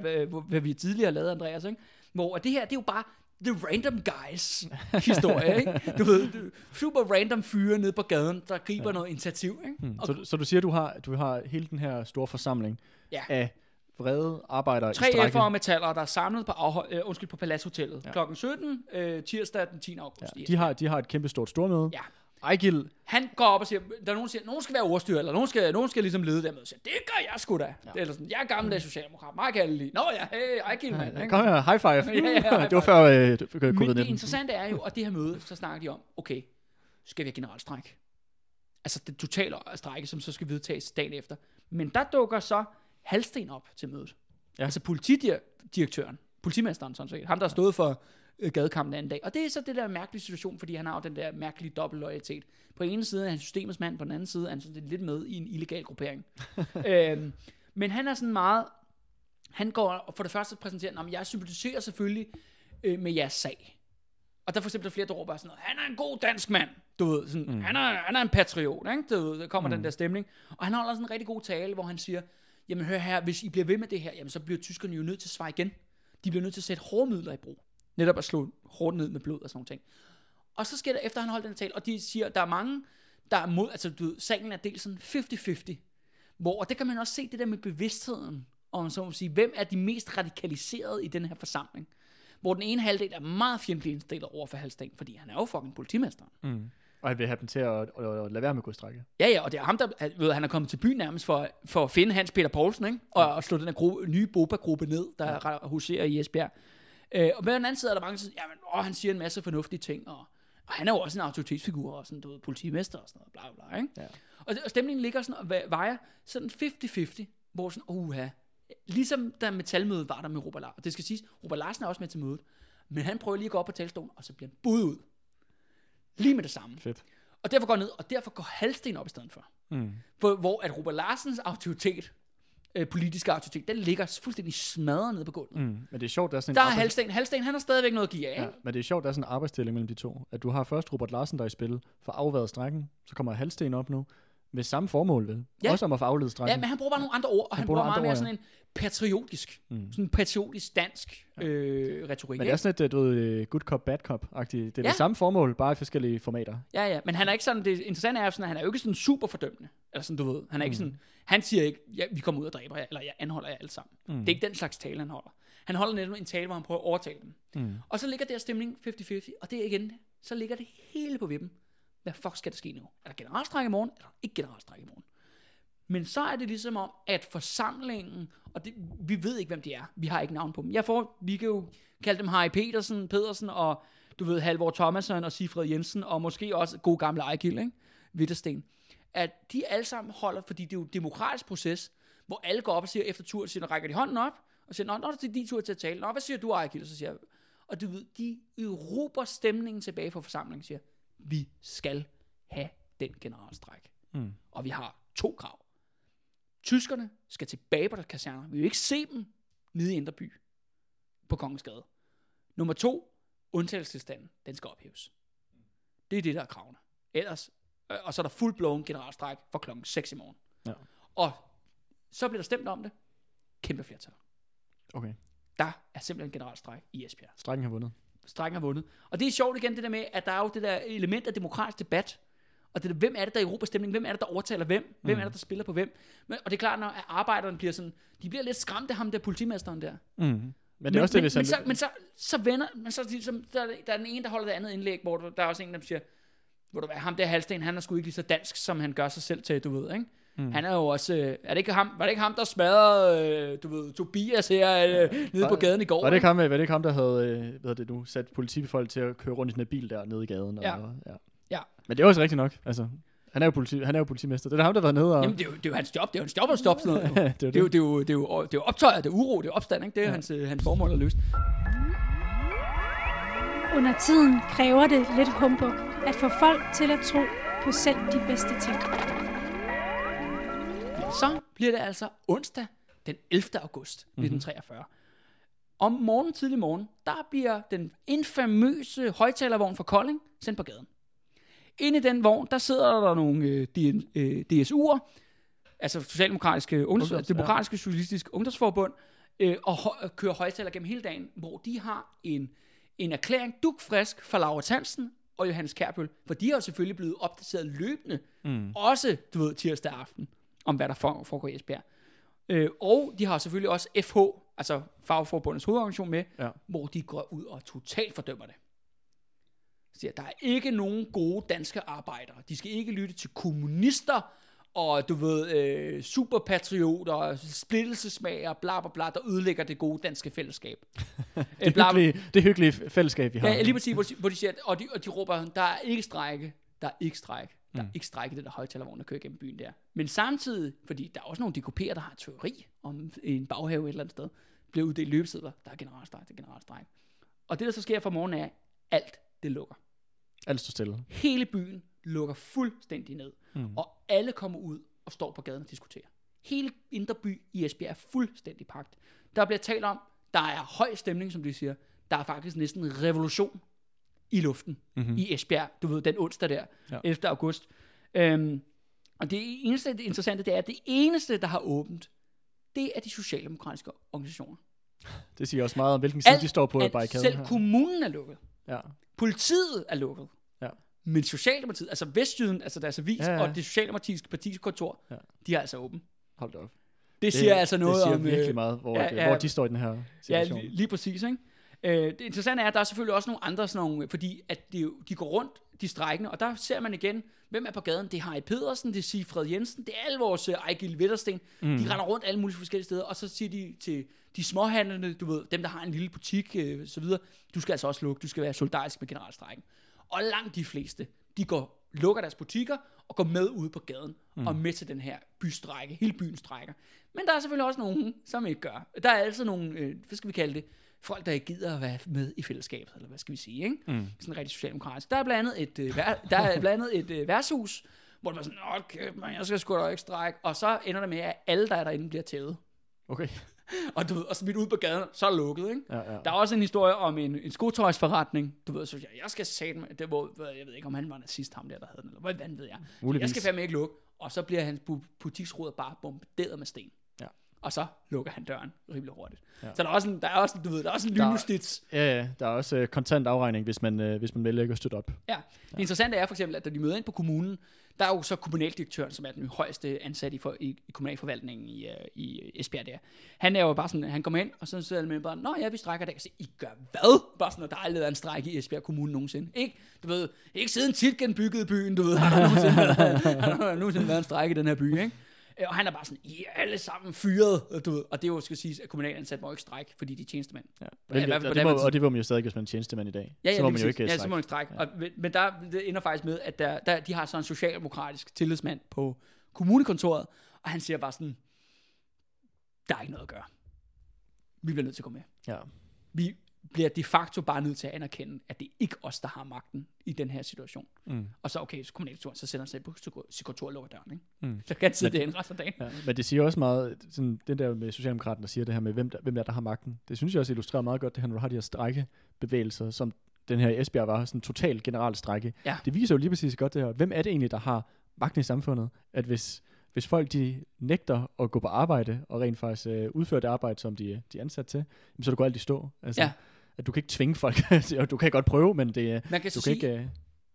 hvad, vi tidligere har lavet, Andreas, ikke? Hvor det her, det er jo bare the random guys historie, ikke? Du ved, du- super random fyre nede på gaden, der griber ja. noget initiativ, ikke? Mm. Og Så, så du siger, du har, du har hele den her store forsamling Ja. af vrede arbejdere i Tre strække. F'ere og metaller, der er samlet på, afhold, øh, undskyld, på Paladshotellet Ja. klokken 17, øh, tirsdag den 10. august. Ja, i de, har, de har et kæmpe stort stormøde. Ja. Ejgil, Han går op og siger, der er nogen, der siger, nogen skal være ordstyr, eller nogen skal, nogen skal ligesom lede der med. Så det gør jeg sgu da. Ja. Eller sådan, jeg er gammeldags socialdemokrat, mig kan lide. Nå ja, hey, Ejgil, mand. kom her, high five. Ja, ja, high det var five. før øh, covid-19. Men det interessante er jo, at det her møde, så snakker de om, okay, skal vi have generalstræk? Altså det totale strække, som så skal vedtages dagen efter. Men der dukker så Halsten op til mødet. Ja. Altså politidirektøren, politimesteren sådan set, ham der har stået for øh, gadekampen den anden dag. Og det er så det der mærkelige situation, fordi han har jo den der mærkelige dobbeltloyalitet. På den ene side er han systemets mand, på den anden side er han sådan lidt med i en illegal gruppering. øhm, men han er sådan meget, han går og for det første præsenterer, at jeg sympatiserer selvfølgelig øh, med jeres sag. Og der er for eksempel flere, der råber sådan noget, han er en god dansk mand, du ved, sådan, mm. han, er, han er en patriot, ikke? Du ved, der kommer mm. den der stemning. Og han holder sådan en rigtig god tale, hvor han siger, jamen hør her, hvis I bliver ved med det her, jamen så bliver tyskerne jo nødt til at svare igen. De bliver nødt til at sætte hårde midler i brug. Netop at slå hårdt ned med blod og sådan noget. ting. Og så sker der, efter han holdt den tale, og de siger, der er mange, der er mod, altså du ved, sagen er delt sådan 50-50. Hvor, og det kan man også se, det der med bevidstheden, om så må sige, hvem er de mest radikaliserede i den her forsamling. Hvor den ene halvdel er meget fjendtlig indstillet over for Halsten, fordi han er jo fucking politimesteren. Mm. Og han vil have dem til at, at, at, at lade være med at gå i strække. Ja, ja, og det er ham, der ved, han er kommet til byen nærmest for, for at finde Hans Peter Poulsen, ikke? Og, og slå den her gruppe, nye Boba-gruppe ned, der ja. huserer i Esbjerg. Øh, og på den anden side er der mange, der siger, jamen, åh, han siger en masse fornuftige ting, og, og han er jo også en autoritetsfigur, og sådan, du ved, politimester og sådan noget, bla bla, ikke? Ja. Og, og stemningen ligger sådan og ve- vejer sådan 50-50, hvor sådan, uha, ligesom da metalmødet var der med Robert Larsen, og det skal siges, Robert Larsen er også med til mødet, men han prøver lige at gå op på talerstolen, og så bliver han budet ud. Lige med det samme. Fedt. Og derfor går han ned, og derfor går Halsten op i stedet for. Mm. Hvor, hvor at Robert Larsens autoritet, øh, politiske autoritet, den ligger fuldstændig smadret nede på gulvet. Mm. Men det er sjovt, der er sådan en Der er arbejds- Halsten. Halsten, han har stadigvæk noget at give af. Ja. men det er sjovt, der er sådan en arbejdsdeling mellem de to. At du har først Robert Larsen, der er i spil for afværet strækken. Så kommer Halsten op nu. Med samme formål, vel? Ja. Også om at få afledet strækken. ja, men han bruger bare nogle andre ord, og han, han bruger bruger meget mere ord, sådan en patriotisk, Mm. sådan en patriotisk dansk øh, retorik. Men det er sådan et, du ved, øh, good cop, bad cop-agtigt. Det er Ja. det samme formål, bare i forskellige formater. Ja, ja, men han er ikke sådan, det interessante er sådan, at han er jo ikke sådan super fordømmende. Eller sådan, du ved, han er ikke sådan, han siger ikke, ja, vi kommer ud og dræber jer, eller jeg anholder jer alle sammen. Mm. Det er ikke den slags tale, han holder. Han holder netop en tale, hvor han prøver at overtale dem. Mm. Og så ligger der stemning 50-50, og det er igen, så ligger det hele på vippen. Hvad fuck skal der ske nu? Er der generalstræk i morgen, eller ikke generalstræk i morgen? Men så er det ligesom om, at forsamlingen, og det, vi ved ikke, hvem de er. Vi har ikke navn på dem. Jeg får, vi kan jo kalde dem Harry Petersen, Pedersen og du ved, Halvor Thomasen og Sifred Jensen, og måske også god gamle Ejkild, ikke? Vittersten. At de alle sammen holder, fordi det er jo en demokratisk proces, hvor alle går op og siger efter tur, siger, rækker de hånden op, og siger, nå, nå, det er din tur til at tale. Nå, hvad siger du, Ejkild? Og så siger jeg, og du ved, de råber stemningen tilbage fra forsamlingen, siger, vi skal have den generalstræk. Mm. Og vi har to krav. Tyskerne skal tilbage på deres kaserner. Vi vil ikke se dem nede i Indre By på Kongens Gade. Nummer to, undtagelsestilstanden, den skal ophæves. Det er det, der er kravene. Ellers, øh, og så er der full-blown generalstræk for klokken 6 i morgen. Ja. Og så bliver der stemt om det. Kæmpe flertal. Okay. Der er simpelthen generalstræk i Esbjerg. Strækken har vundet. Strækken har vundet. Og det er sjovt igen, det der med, at der er jo det der element af demokratisk debat, og det der, hvem er det, der er Europastemning? Hvem er det, der overtaler hvem? Hvem Mm. er det, der spiller på hvem? Men, og det er klart, når arbejderne bliver sådan, de bliver lidt skræmt af ham der politimesteren der. Mm. Men det er også det, men, hvis men, han... så, men så, så vender, men så ligesom, der, er- der er den ene, der holder det andet indlæg, hvor der, der er også en, der siger, hvor du hvad, ham der Halsten, han er sgu ikke lige så dansk, som han gør sig selv til, du ved, ikke? Mm. Han er jo også, øh, er det ikke ham, var det ikke ham, der smadrede, øh, du ved, Tobias her øh, nede Var- på gaden i går? Var det ikke ham, var det ikke ham der havde øh, hvad hedder det nu, sat politifolk til at køre rundt i sådan en bil der nede i gaden? Ja. Og, ja. Ja. Men det er også rigtigt nok. Altså, han er jo, politi, han er jo politimester. Det er ham, der har været nede og... Jamen, det er, jo, det er jo hans job, det er jo hans job at stoppe sådan noget. det er jo Det er jo, det er jo, det er jo, det er jo optøjer, det er uro, det er opstand, ikke? Det er ja. Ja. hans, hans formål at løse. Under tiden kræver det lidt humbug at få folk til at tro på selv de bedste ting. Så bliver det altså onsdag den 11. august 1943. Om morgenen, tidlig morgen, der bliver den infamøse højtalervogn fra Kolding sendt på gaden. Inde i den vogn, der sidder der nogle øh, DN, øh, DSU'er, altså Socialdemokratiske Ungdoms, Ungdoms, ja. Demokratiske Socialistiske Ungdomsforbund, øh, og hø- kører højtaler gennem hele dagen, hvor de har en, en erklæring dugfrisk fra Laura Hansen og Johannes Kærbøl, for de har jo selvfølgelig blevet opdateret løbende, mm. også, du ved, tirsdag aften, om hvad der for- foregår i Esbjerg. Øh, og de har selvfølgelig også FH, altså Fagforbundets hovedorganisation med, Ja. hvor de går ud og totalt fordømmer det. Siger, der er ikke nogen gode danske arbejdere. De skal ikke lytte til kommunister, og du ved, øh, superpatrioter, splittelsesmager, bla bla bla, der ødelægger det gode danske fællesskab. Øh, det, bla- hyggelige, det hyggelige fællesskab, vi har. Ja, lige præcis, hvor de, hvor de siger, og de, og de råber, der er ikke strække, der er ikke strække, der Mm. ikke strække i det der højtalervogn, der kører gennem byen der. Men samtidig, fordi der er også nogle DKP'er, der har teori om en baghave et eller andet sted, bliver uddelt løbesedler, der er generalstræk, der er generalstræk. Og det, der så sker for morgenen, er, at alt det lukker. Alt står stille. Hele byen lukker fuldstændig ned, mm. og alle kommer ud og står på gaden og diskuterer. Hele indre by i Esbjerg er fuldstændig pagt. Der bliver talt om, der er høj stemning, som de siger. Der er faktisk næsten en revolution i luften mm-hmm. i Esbjerg. Du ved, den onsdag der, ja. Ja. 11. august. Øhm, og det eneste det interessante, det er, at det eneste, der har åbent, det er de socialdemokratiske organisationer. Det siger også meget om, hvilken side de står på at barrikaden. selv her. kommunen er lukket. Ja. Politiet er lukket. Ja. Men Socialdemokratiet, altså Vestjyden, altså deres avis, ja, Ja, ja. ja. og det socialdemokratiske partiskontor, ja. Ja. de er altså åbent. Hold da op. Det, det siger altså noget det siger om... virkelig øh, meget, hvor, ja, ja, ja, ja. hvor de står i den her Ja, situation. lige, lige præcis, ikke? Øh, det interessante er, at der er selvfølgelig også nogle andre sådan nogle, fordi at de, de går rundt, de strækkende, og der ser man igen, hvem er på gaden? Det er Harry Pedersen, det er Sigfred Jensen, det er alle vores uh, Ejgil Wettersten. Mm. De render rundt alle mulige forskellige steder, og så siger de til de småhandlende, du ved, dem der har en lille butik, øh, så videre, du skal altså også lukke, du skal være solidarisk med generalstrækken. Og langt de fleste, de går, lukker deres butikker og går med ud på gaden mm. og med til den her bystrække. Hele byen strækker. Men der er selvfølgelig også nogen, som ikke gør. Der er altså nogle, øh, hvad skal vi kalde det, folk, der ikke gider at være med i fællesskabet, eller hvad skal vi sige, ikke? Mm. Sådan rigtig socialdemokratisk. Der er blandt andet et, øh, vær, der er blandt andet et øh, værtshus, hvor det var sådan, åh kæft, man, jeg skal sgu da ikke strække. Og så ender det med, at alle, der er derinde, bliver tævet. Okay. Og, du ved, og smidt ud på gaden, så er det lukket, ikke? Ja, ja. Der er også en historie om en, en skotøjsforretning. Du ved, så jeg, jeg skal sætte det var, jeg ved ikke, om han var nazist, ham der, der havde den, eller hvad ved jeg. Muligvis. Jeg skal fandme ikke lukke. Og så bliver hans bu- butiksruder bare bombarderet med sten. Ja. Og så lukker han døren rimelig hurtigt. Ja. Ja. Så der er også en, der er også, du ved, der er også en lynjustits. Ja, ja, der er også øh, kontant afregning, hvis man, øh, hvis man vælger ikke at støtte op. Ja. Det interessante er for eksempel, at da de møder ind på kommunen, der er jo så kommunaldirektøren, som er den højeste ansat i, for, i, i kommunalforvaltningen i, uh, i Esbjerg der. Han er jo bare sådan, han kommer ind, og så sidder han med bare, Nå ja, vi strækker i dag. Så, I gør hvad? Bare sådan, at der aldrig været en stræk i Esbjerg Kommune nogensinde. Ikke, du ved, ikke siden tit genbyggede byen, du ved, har der nogensinde, har der nogensinde været en stræk i den her by, ikke? Øh, Og han er bare sådan, I er alle sammen fyret, du ved. Og det er jo, skal sige, at kommunalansat må ikke strække, fordi de er tjenestemænd. Ja. Ja, og, det det må, her og det må man jo stadig, hvis man er tjenestemand i dag. Ja, ja, så må man jo ikke øh, ja, så må man strække. ikke strække. Ja. Og, men der det ender faktisk med, at der, der, de har så en socialdemokratisk tillidsmand på kommunekontoret, og han siger bare sådan, der er ikke noget at gøre. Vi bliver nødt til at gå med. Ja. Vi bliver de facto bare nødt til at anerkende, at det er ikke os, der har magten i den her situation. Mm. Og så, okay, så kommunaldirektøren, så sender han sig på sit kontor og lukker døren, ikke? Mm. Så kan han sidde derinde resten af dagen. Ja, men det siger også meget, sådan, det der med Socialdemokraten, der siger det her med, hvem der, hvem der, der har magten. Det synes jeg også illustrerer meget godt, det her, når du har de her strækkebevægelser, som den her i Esbjerg var, sådan en total generalstrække. Ja. Det viser jo lige præcis godt det her. Hvem er det egentlig, der har magten i samfundet? At hvis, hvis folk de nægter at gå på arbejde, og rent faktisk øh, udføre det arbejde, som de, de er ansat til, så det går alt i stå. Altså, Ja. At du kan ikke tvinge folk. Og du kan godt prøve, men det, Man kan du kan sige, ikke... øh,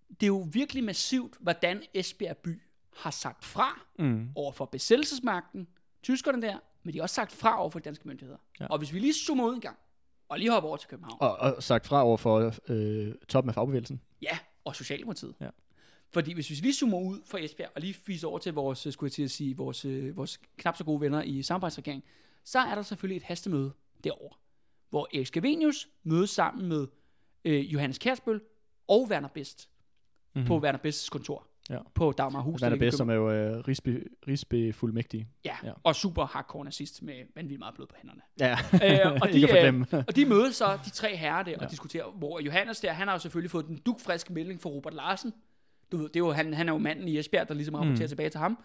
det er jo virkelig massivt, hvordan Esbjerg by har sagt fra Mm. over for besættelsesmagten, tyskerne der, men de har også sagt fra over for de danske myndigheder. Ja. Og hvis vi lige zoomer ud en gang, og lige hopper over til København, Og, og sagt fra over for øh, toppen af fagbevægelsen. ja, og Socialdemokratiet. Ja. Fordi hvis vi lige zoomer ud fra Esbjerg, og lige fiser over til vores, øh, skulle jeg til at sige, vores, øh, vores knap så gode venner i samarbejdsregeringen, så er der selvfølgelig et hastemøde derovre, hvor Erik Scavenius mødes sammen med øh, Johannes Kærsbøl og Werner Best mm-hmm. på Werner Bests kontor Ja. på Dagmarhus. er i bedst, som er jo øh, risbe, risbe fuldmægtige. Ja, Ja. og super hardcore nazist med vanvittigt meget blod på hænderne. Ja, Øh, og, de, øh, og de mødes så, de tre herrer der, og Ja. diskuterer, hvor Johannes der, han har jo selvfølgelig fået den dugfriske melding fra Robert Larsen. Du ved, det er jo, han, han er jo manden i Esbjerg, der ligesom rapporterer mm. tilbage til ham,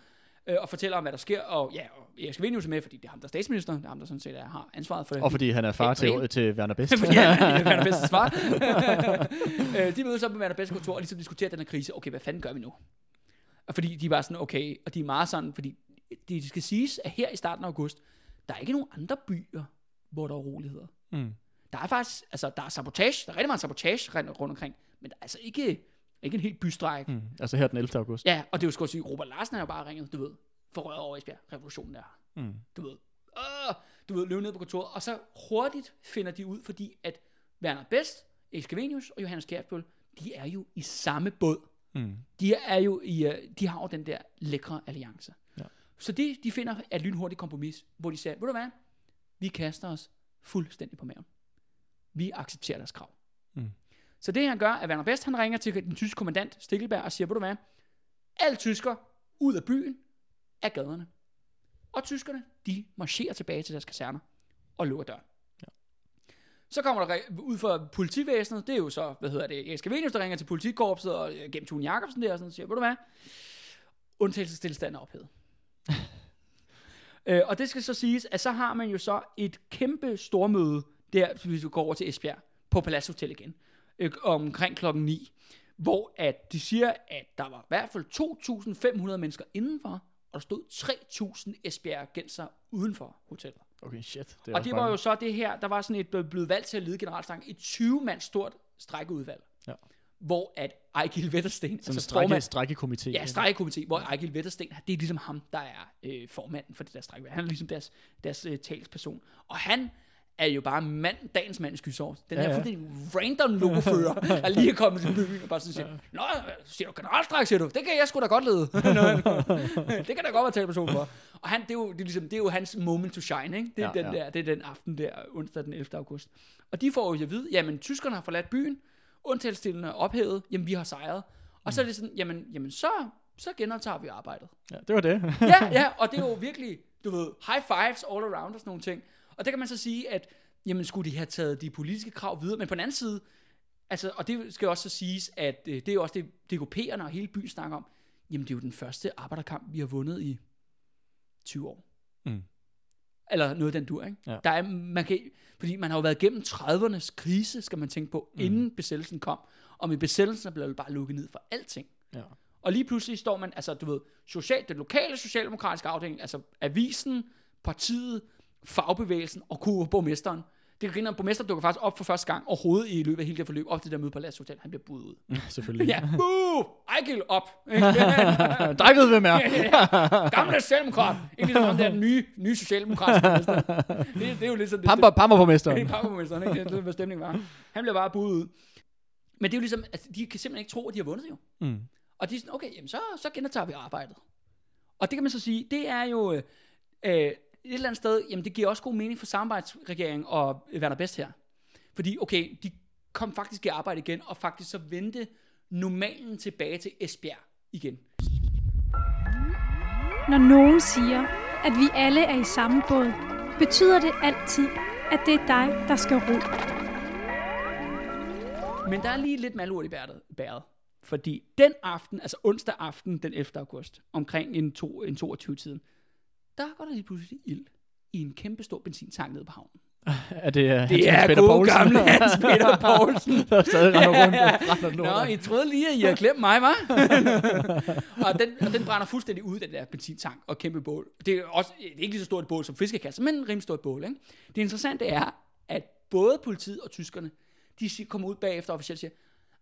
øh, og fortæller om, hvad der sker. Og ja, og Erik Scavenius er med, fordi det er ham, der er statsminister. Det er ham, der sådan set er, har ansvaret for det. Og fordi han er far til, til Werner Best. Fordi han er Werner Bests far. Øh, de mødes op på Werner Bests kontor, og ligesom diskuterer den her krise. Okay, hvad fanden gør vi nu? Og fordi de var sådan, okay, og de er meget sådan, fordi det skal siges, at her i starten af august, der er ikke nogen andre byer, hvor der er uroligheder. Mm. Der er faktisk, altså der er sabotage, der er rigtig meget sabotage rundt rundt omkring, men der er altså ikke, ikke en helt bystræk. Mm. Altså her den 11. august. Ja, og det er jo sgu at sige, Robert Larsen har jo bare ringet, du ved, for røret over Esbjerg, revolutionen der. Mm. Du ved, øh, du ved, løbe ned på kontoret, og så hurtigt finder de ud, fordi at Werner Best, Eskavenius og Johannes Kjærsbøl, de er jo i samme båd. Mm. De er jo i, øh, de har jo den der lækre alliance. Ja. Så de, de finder et lynhurtigt kompromis, hvor de siger, ved du hvad, vi kaster os fuldstændig på maven. Vi accepterer deres krav. Mm. Så det han gør, at Werner Best, han ringer til den tyske kommandant Stikkelberg og siger, ved du hvad, alle tysker ud af byen af gaderne. Og tyskerne, de marcherer tilbage til deres kaserner og lukker døren. Ja. Så kommer der ud fra politivæsenet, det er jo så, hvad hedder det, Erik Scavenius, der ringer til politikorpset og øh, gennem Tune Jacobsen der, og sådan, siger, ved du hvad, undtagelsestilstand er ophævet. øh, og det skal så siges, at så har man jo så et kæmpe stormøde der, hvis vi går over til Esbjerg, på Palads Hotel igen, øh, omkring klokken 9, hvor at de siger, at der var i hvert fald 2.500 mennesker indenfor, og der stod 3.000 Esbjergenser uden for hotellet. Okay, shit. Det er Og det var mange. jo så det her, der var sådan et blevet- blevet valgt til at lede generalstanken, et 20 mand stort strækkeudvalg, Ja. hvor at Ejgil Vettersten, en altså strække, formand, strækkekomité. ja, strækkekomité, hvor Ejgil Vettersten, det er ligesom ham, der er øh, formanden for det der strækkeudvalg. Han er ligesom deres, deres øh, talsperson. Og han er jo bare mand, dagens mand i skysår. Den Ja, her ja. fuldstændig random logofører, der lige er kommet til byen og bare sådan siger, Nå, siger du generalstræk, siger du? Det kan jeg sgu da godt lede. det kan da godt være talperson for. Og han, det, er jo, det, er ligesom, det er jo hans moment to shine, ikke? Det er, Ja, den ja. Der, det er den aften der, onsdag den 11. august. Og de får jo at vide, jamen tyskerne har forladt byen, undtagelsesstillingen er ophævet, jamen vi har sejret. Og så er det sådan, jamen, jamen så, så genoptager vi arbejdet. Ja, det var det. Ja, ja, og det er jo virkelig, du ved, high fives all around og sådan nogle ting. Og der kan man så sige, at jamen, skulle de have taget de politiske krav videre, men på den anden side, altså, og det skal også så siges, at øh, det er jo også det, DKP'erne og hele byen snakker om, jamen det er jo den første arbejderkamp, vi har vundet i 20 år. Mm. Eller noget af den dur, ikke? Ja. Der er, man kan, fordi man har jo været igennem 30'ernes krise, skal man tænke på, mm. inden besættelsen kom. Og med besættelsen blev det bare lukket ned for alting. Ja. Og lige pludselig står man, altså du ved, social, den lokale socialdemokratiske afdeling, altså avisen, partiet, fagbevægelsen og kunne borgmesteren. Det kan at borgmesteren dukker faktisk op for første gang overhovedet i løbet af hele det forløb, op til det der møde på Lads Hotel. Han bliver budet ud. Selvfølgelig. Ja, buh! Ejgil op! Dig ved, hvem er. Gamle socialdemokrat! Ikke ligesom ham der den nye, nye socialdemokratiske borgmester. Det, det, er jo lidt sådan, det, Pamper, pamper på det, det er pamperborgmesteren, ikke? Det er, hvad stemningen var. Han bliver bare budet ud. Men det er jo ligesom, altså, de kan simpelthen ikke tro, at de har vundet jo. Mm. Og de er sådan, okay, jamen så, så genoptager vi arbejdet. Og det kan man så sige, det er jo øh, øh, et eller andet sted, jamen det giver også god mening for samarbejdsregeringen og Werner Best her. Fordi, okay, de kom faktisk i arbejde igen, og faktisk så vendte normalen tilbage til Esbjerg igen. Når nogen siger, at vi alle er i samme båd, betyder det altid, at det er dig, der skal ro. Men der er lige lidt malurt i bæret, bæret. Fordi den aften, altså onsdag aften den 11. august, omkring en, to, en 22-tiden, der går der lige pludselig ild i en kæmpe stor benzintank nede på havnen. Er det, uh, Det er gode gamle Hans Peter Poulsen. der stadig render rundt og Nå. I troede lige, at I havde glemt mig, var? og, den, og den brænder fuldstændig ud, den der benzintank og kæmpe bål. Det er, også, det er ikke lige så stort et bål som fiskekasse, men en rimelig stort bål. Ikke? Det interessante er, at både politiet og tyskerne, de sig- kommer ud bagefter og officielt siger,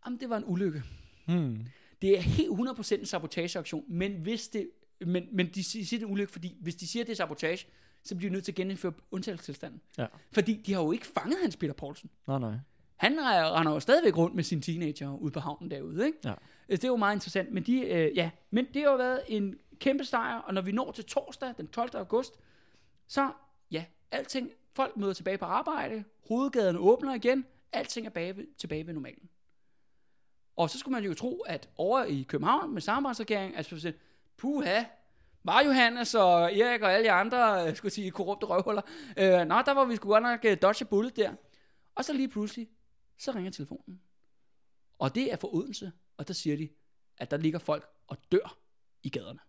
jamen det var en ulykke. Hmm. Det er helt 100% en sabotageaktion, men hvis det, men, men de siger det ulykke, fordi hvis de siger, det er sabotage, så bliver de nødt til at genindføre undtagelsestilstanden. Ja. Fordi de har jo ikke fanget Hans Peter Poulsen. Nej, nej. Han er- render jo stadigvæk rundt med sine teenager ude på havnen derude, ikke? Ja. Øh, Det er jo meget interessant, men, de, øh, ja, men det har jo været en kæmpe sejr, og når vi når til torsdag, den 12. august, så, ja, alting, folk møder tilbage på arbejde, hovedgaderne åbner igen, alting er bage, tilbage ved normalen. Og så skulle man jo tro, at over i København med samarbejdsregeringen, altså for puha, var Johannes og Erik og alle de andre, øh, skulle sige, korrupte røvhuller. Øh, nå, der var vi sgu godt nok uh, dodge bullet der. Og så lige pludselig, så ringer telefonen. Og det er for Odense, og der siger de, at der ligger folk og dør i gaderne.